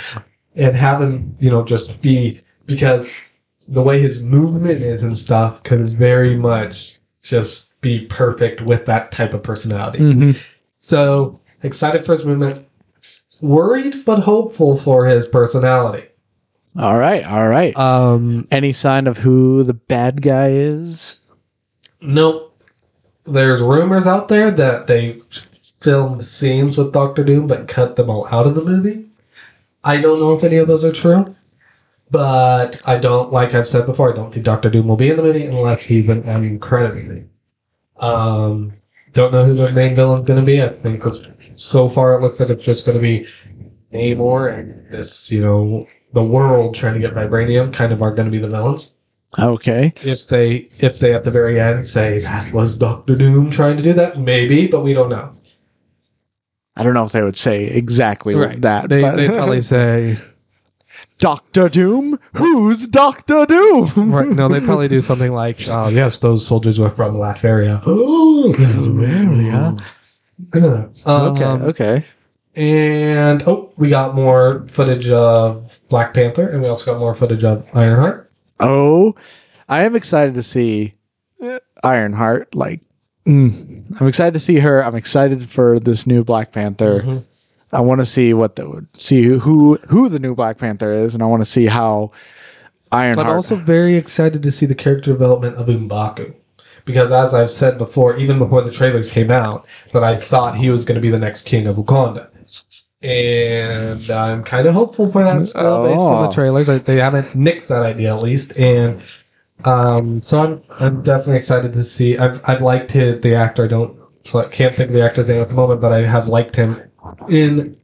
and have him you know just be because the way his movement is and stuff could very much just be perfect with that type of personality. Mhm. So excited for his movement, worried but hopeful for his personality. All right. All right. Um, Any sign of who the bad guy is? nope. There's rumors out there that they filmed scenes with Doctor Doom but cut them all out of the movie. I don't know if any of those are true. But I don't, like I've said before, I don't think Doctor Doom will be in the movie unless he's an end credit scene. Um, don't know who the main villain's going to be. I think it's, so far it looks like it's just going to be Namor and this, you know, the world trying to get vibranium kind of are going to be the villains. Okay. If they, if they at the very end say that was Doctor Doom trying to do that, maybe, but we don't know. I don't know if they would say exactly like that. They, but- they probably [laughs] say Doctor Doom. Who's Doctor Doom? [laughs] right. No, they [laughs] probably do something like, "Oh, yes, those soldiers were from Latveria." Oh, [gasps] Latveria. [gasps] Okay. Um, okay. And oh, we got more footage of Black Panther, and we also got more footage of Ironheart. Oh, I am excited to see uh, Ironheart. Like, mm, I'm excited to see her. I'm excited for this new Black Panther. Mhm. I want to see what the see who who the new Black Panther is, and I want to see how Ironheart. But I'm also very excited to see the character development of M'Baku. Because as I've said before, even before the trailers came out, that I thought he was going to be the next king of Wakanda. And I'm kind of hopeful for that still, based on Oh. the trailers. I, they haven't nixed that idea at least, and um, so I'm I'm definitely excited to see. I've I've liked his, the actor. I don't so I can't think of the actor name at the moment, but I have liked him in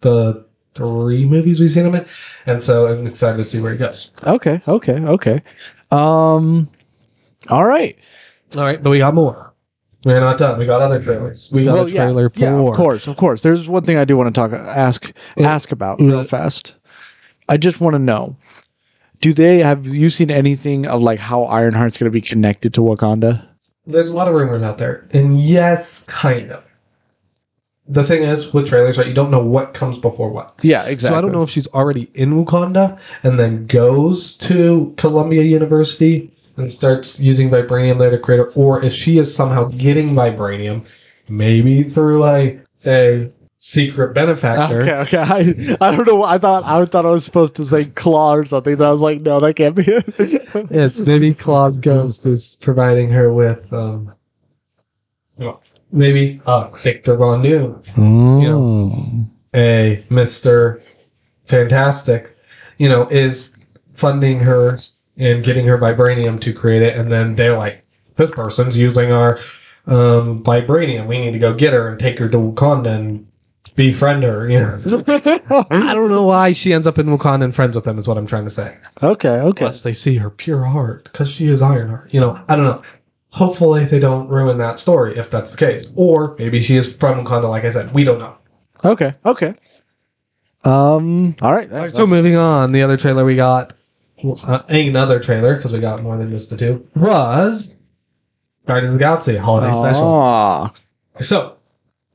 the three movies we've seen him in, and so I'm excited to see where he goes. okay, okay, okay. Um, all right. All right, but we got more. We're not done. We got other trailers. We got Well, a trailer yeah, for yeah, of course, of course. There's one thing I do want to talk, ask, ask about real fast. I just want to know: Do they have you seen anything of like how Ironheart's going to be connected to Wakanda? There's a lot of rumors out there, and yes, kind of. The thing is, with trailers, right, you don't know what comes before what. Yeah, exactly. So I don't know if she's already in Wakanda and then goes to Columbia University and starts using vibranium there to create her, or if she is somehow getting vibranium, maybe through a, a secret benefactor. Okay, okay. I, I don't know. I thought I thought I was supposed to say claw or something. But I was like, no, that can't be it. [laughs] Yes, maybe Claude Ghost is providing her with um maybe uh Victor Von Doom, you know, a Mr. Fantastic, you know, is funding her and getting her vibranium to create it, and then they're like, This person's using our um vibranium. We need to go get her and take her to Wakanda and befriend her, you know. [laughs] I don't know why she ends up in Wakanda and friends with them is what I'm trying to say. okay, okay. Unless they see her pure heart, because she is Ironheart. You know, I don't know. Hopefully, they don't ruin that story if that's the case. Or maybe she is from Wakanda, like I said. We don't know. Okay, okay. Um. All right. so moving on, the other trailer we got uh, another trailer because we got more than just the two was Guardians of the Galaxy holiday special. Ah, So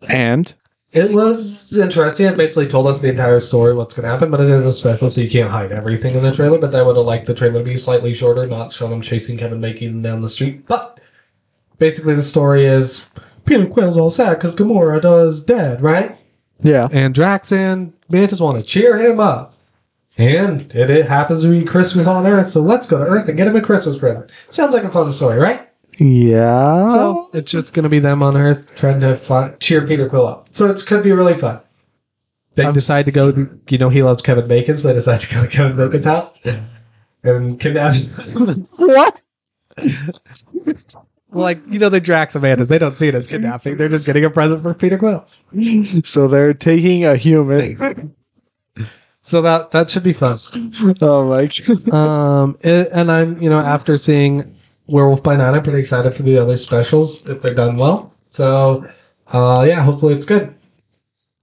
and it was interesting. It basically told us the entire story, what's going to happen, but it is a special, so you can't hide everything in the trailer. But I would have liked the trailer to be slightly shorter, not show them chasing Kevin Bacon down the street. But basically, the story is Peter Quill's all sad because Gamora does dead, right? yeah, And Drax and Mantis want to cheer him up. And it, it happens to be Christmas on Earth, so let's go to Earth and get him a Christmas present. Sounds like a fun story, right? yeah. So it's just going to be them on Earth trying to fi- cheer Peter Quill up. So it could be really fun. They I'm decide to go. You know, he loves Kevin Bacon, so they decide to go to Kevin Bacon's house and kidnap. him. [laughs] what? like you know, the Drax and Mantis, they don't see it as kidnapping. They're just getting a present for Peter Quill. So they're taking a human. So that that should be fun. [laughs] oh my! God. [laughs] Um, it, and I'm you know after seeing Werewolf by Night, I'm pretty excited for the other specials if they're done well. So, uh, yeah, hopefully it's good.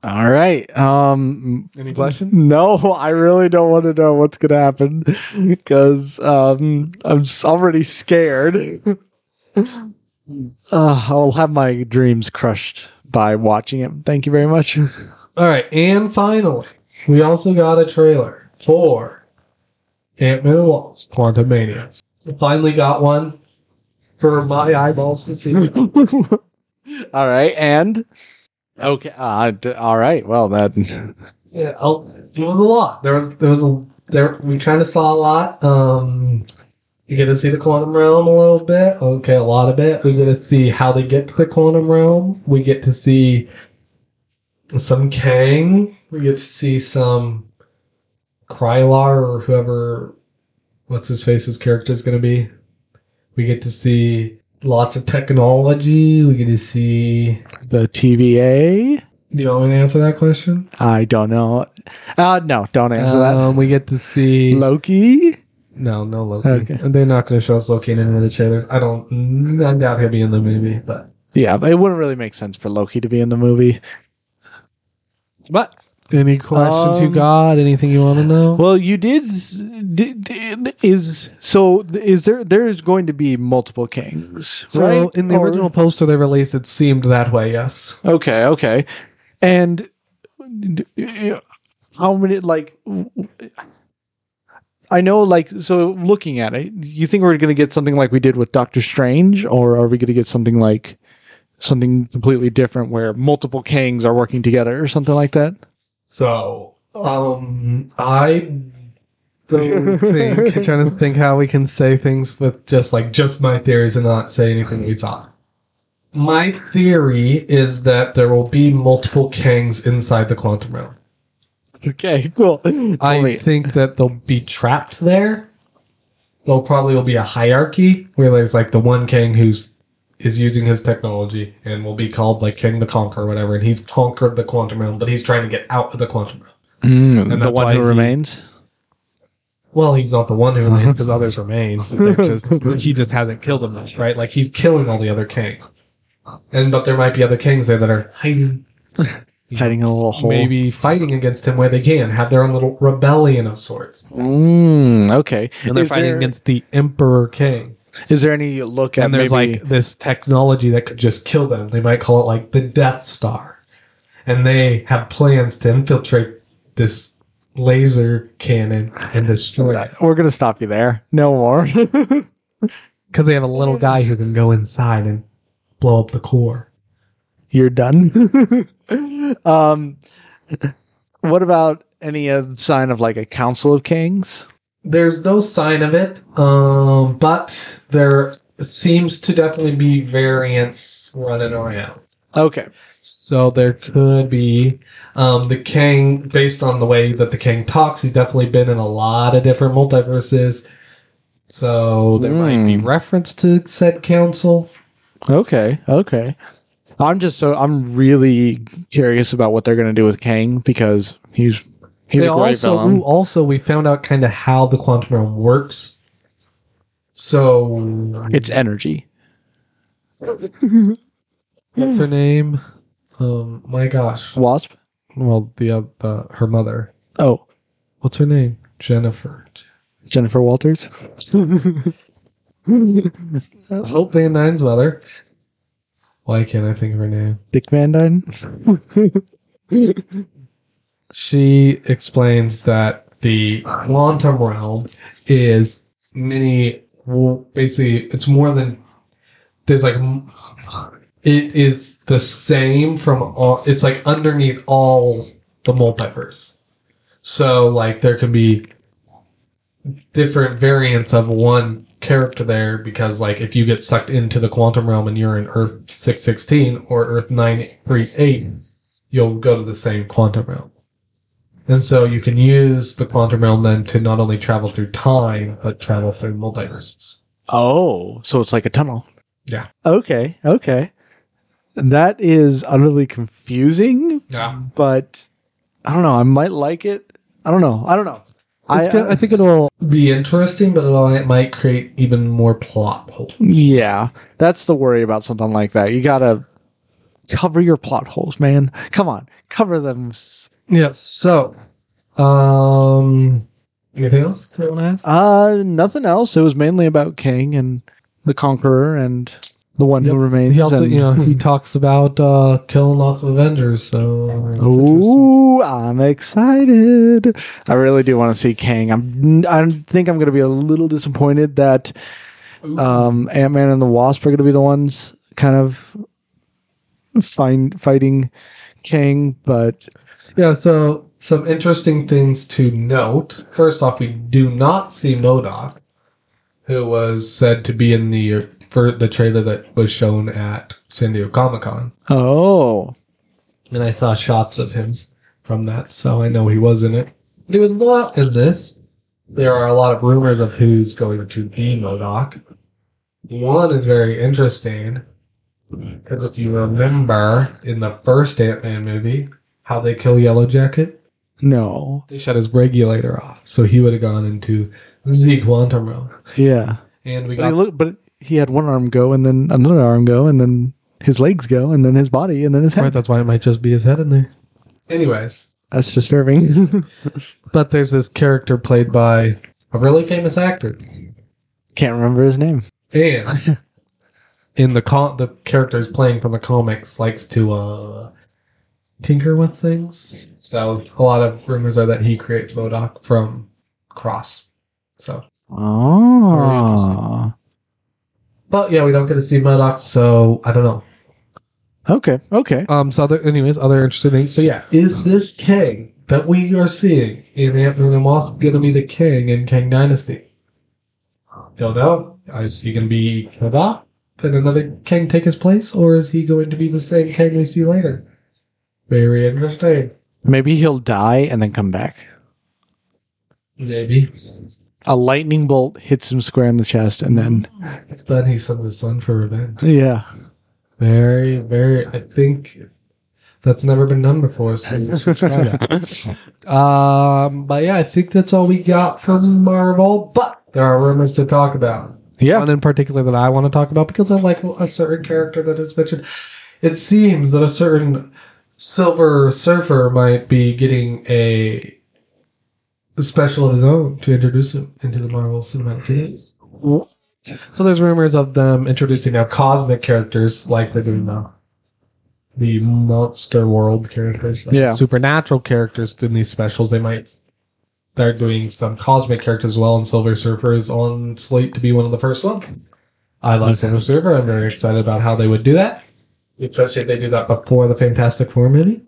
All right. Um, Any questions? no, [laughs] I really don't want to know what's gonna happen because um, I'm already scared. Uh, I'll have my dreams crushed by watching it. Thank you very much. All right, and finally, we also got a trailer for Ant Man and Wasp Quantumania. Finally got one for my eyeballs to see. [laughs] all right, and okay. Uh, d- all right. Well, that. Yeah, oh, it was a lot. There was there was a there we kind of saw a lot. Um, you get to see the quantum realm a little bit. Okay, a lot of it. We get to see how they get to the quantum realm. We get to see some Kang. We get to see some Krylar or whoever. What's his face's character is going to be. We get to see lots of technology. We get to see. the TVA. Do you want me to answer that question? I don't know. Uh, no, don't answer that. Um, we get to see Loki. No, no Loki. Okay. They're not going to show us Loki in any of the trailers. I don't. I doubt he'll be in the movie, but Yeah, but it wouldn't really make sense for Loki to be in the movie. But any questions you Um, got? Anything you want to know? Well, you did, did, did- is so is there there is going to be multiple kings, so right? in the Or- original poster they released, it seemed that way. Yes. Okay, okay. And how many like I know like so looking at it, you think we're going to get something like we did with Doctor Strange or are we going to get something like something completely different where multiple Kangs are working together or something like that? So, um, I don't [laughs] think I'm trying to think how we can say things with just like just my theories and not say anything we saw. My theory is that there will be multiple Kangs inside the quantum realm. Okay, cool. I Tell think that they'll be trapped there. There'll probably will be a hierarchy where there's like the one king who's is using his technology and will be called like Kang the Conqueror or whatever, and he's conquered the quantum realm, but he's trying to get out of the quantum realm. Mm, And the one who he- remains. Well, he's not the one who remains because others [laughs] remain. Just, [laughs] he just hasn't killed them, right? Like he's killing all the other kings. And but there might be other kings there that are hiding, [laughs] Hiding in a little hole. maybe fighting against him where they can, have their own little rebellion of sorts. Mm, okay. And they're Is fighting there- against the Emperor King. Is there any look at and there's maybe, like this technology that could just kill them. They might call it like the Death Star, and they have plans to infiltrate this laser cannon and destroy it We're gonna stop you there. No more. [laughs] because they have a little guy who can go inside and blow up the core. You're done. [laughs] um, what about any sign of like a council of kings? There's no sign of it, um, but there seems to definitely be variants running around. Okay. So there could be um, the king, based on the way that the king talks, he's definitely been in a lot of different multiverses. So there might be Hmm. reference to said council. Okay. Okay. I'm just so I'm really curious about what they're gonna do with Kang because he's he's They a great also, villain. ooh, also, we found out kind of how the quantum realm works. So It's energy. what's her name? Um, my gosh. Wasp. Well, the uh, the her mother. Oh, What's her name? Jennifer. Jennifer Walters. [laughs] Hope Van Dyne's mother. Why can't I think of her name? Dick Van Dyne. [laughs] She explains that the quantum realm is many, basically, it's more than, there's like, it is the same from all, it's like underneath all the multiverse. So, like, there can be different variants of one character there because, like, if you get sucked into the quantum realm and you're in Earth 616 or Earth 938, you'll go to the same quantum realm. And so you can use the quantum realm then to not only travel through time, but travel through multiverses. Oh, so it's like a tunnel. Yeah. Okay. Okay. That is utterly confusing, Yeah. but I don't know. I might like it. I don't know. I don't know. I, good. I think it'll be interesting, but it'll, it might create even more plot holes. Yeah, that's the worry about something like that. You gotta cover your plot holes, man. Come on, cover them. Yes. So, um, anything else you want to ask? Uh, nothing else. It was mainly about King and the Conqueror and the one Yep. who remains. He also, and- you know, he [laughs] talks about uh, killing lots of Avengers. So. Ooh, I'm excited. I really do want to see Kang. I'm. I think I'm going to be a little disappointed that um, Ant Man and the Wasp are going to be the ones kind of find fighting Kang, but Yeah, so some interesting things to note. First off, we do not see MODOK, who was said to be in the for the trailer that was shown at San Diego Comic Con, oh, and I saw shots of him from that, so I know he was in it. But he was not in this. There are a lot of rumors of who's going to be MODOK. One is very interesting because if you remember in the first Ant Man movie, how they kill Yellow Jacket. no, They shut his regulator off, so he would have gone into the quantum realm. yeah. And we But he got but he had one arm go, and then another arm go, and then his legs go, and then his body, and then his head. right. That's why it might just be his head in there. Anyways, That's disturbing. [laughs] but there's this character played by a really famous actor, Can't remember his name. and [laughs] in the con- the character is playing from the comics likes to uh tinker with things. So a lot of rumors are that he creates MODOK from Cross. So, Oh, but yeah, we don't get to see MODOK, so I don't know. okay, okay. Um. So other, anyways, other interesting things. So yeah, is this Kang that we are seeing in Ant-Man and Wasp going to be the King in Kang Dynasty? Don't know. Is he going to be off? Then another Kang take his place, or is he going to be the same Kang we see later? Very interesting. Maybe he'll die and then come back. Maybe. A lightning bolt hits him square in the chest, and then Then he sends his son for revenge. yeah, Very, very. I think that's never been done before. So we should try that. [laughs] Um, but yeah, I think that's all we got from Marvel. But there are rumors to talk about. yeah. One in particular that I want to talk about because I like a certain character that is mentioned. It seems that a certain Silver Surfer might be getting a special of his own to introduce him into the Marvel Cinematic Universe. So there's rumors of them introducing now cosmic characters like they're doing now. The monster world characters, like Yeah. supernatural characters in these specials. They might start doing some cosmic characters as well, and Silver Surfer is on slate to be one of the first ones. I love Silver Surfer. I'm very excited about how they would do that, especially if they do that before the Fantastic Four movie.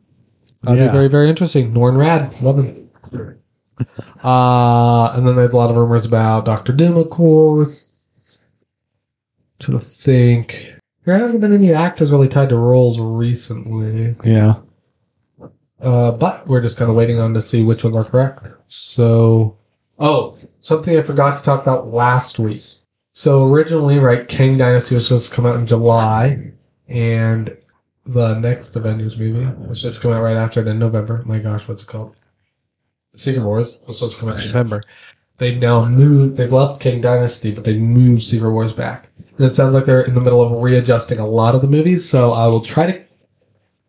That'd Yeah. be very, very interesting. Norrin Radd, love him. Uh, and then there's a lot of rumors about Doctor Doom, of course. Trying to think. There hasn't been any actors really tied to roles recently. Yeah. Uh, but we're just kind of waiting on to see which ones are correct. So, oh, something I forgot to talk about last week. So originally, right, Kang Dynasty was supposed to come out in July, and the next Avengers movie was supposed coming out right after it in November. My gosh, what's it called? Secret Wars was supposed to come out in November. They've now moved. They've left Kang Dynasty, but they moved Secret Wars back. And it sounds like they're in the middle of readjusting a lot of the movies. So I will try to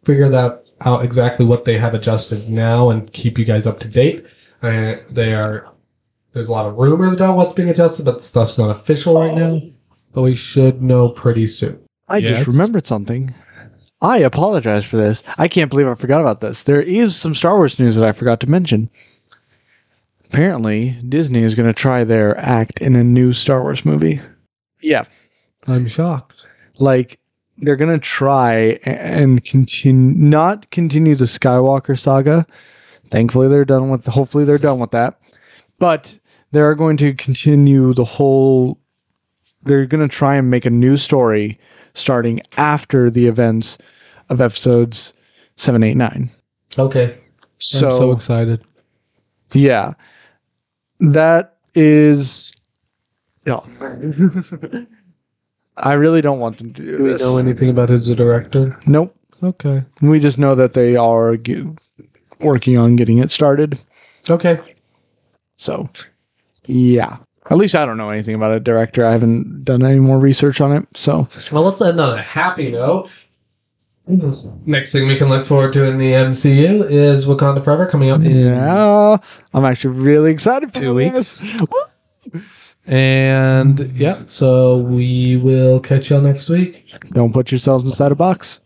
figure that out exactly what they have adjusted now and keep you guys up to date. Uh, they are there's a lot of rumors about what's being adjusted, but stuff's not official right now. But we should know pretty soon. I Yes. just remembered something. I apologize for this. I can't believe I forgot about this. There is some Star Wars news that I forgot to mention. Apparently, Disney is going to try their act in a new Star Wars movie. Yeah, I'm shocked. like they're going to try and continue not continue the Skywalker saga. Thankfully, they're done with. Hopefully, they're done with that. But they are going to continue the whole. They're going to try and make a new story starting after the events of episodes seven, eight, nine. Okay. So, I'm so excited. yeah, that is. Yeah. [laughs] I really don't want them to do, this. Do we this. know anything about who's the director? Nope. Okay. We just know that they are ge- working on getting it started. Okay. So, yeah. At least I don't know anything about a director. I haven't done any more research on it. So, Well, let's end on a happy note. Next thing we can look forward to in the MCU is Wakanda Forever coming up in yeah, I'm actually really excited for Two this. And yeah, so we will catch y'all next week. Don't put yourselves inside a box.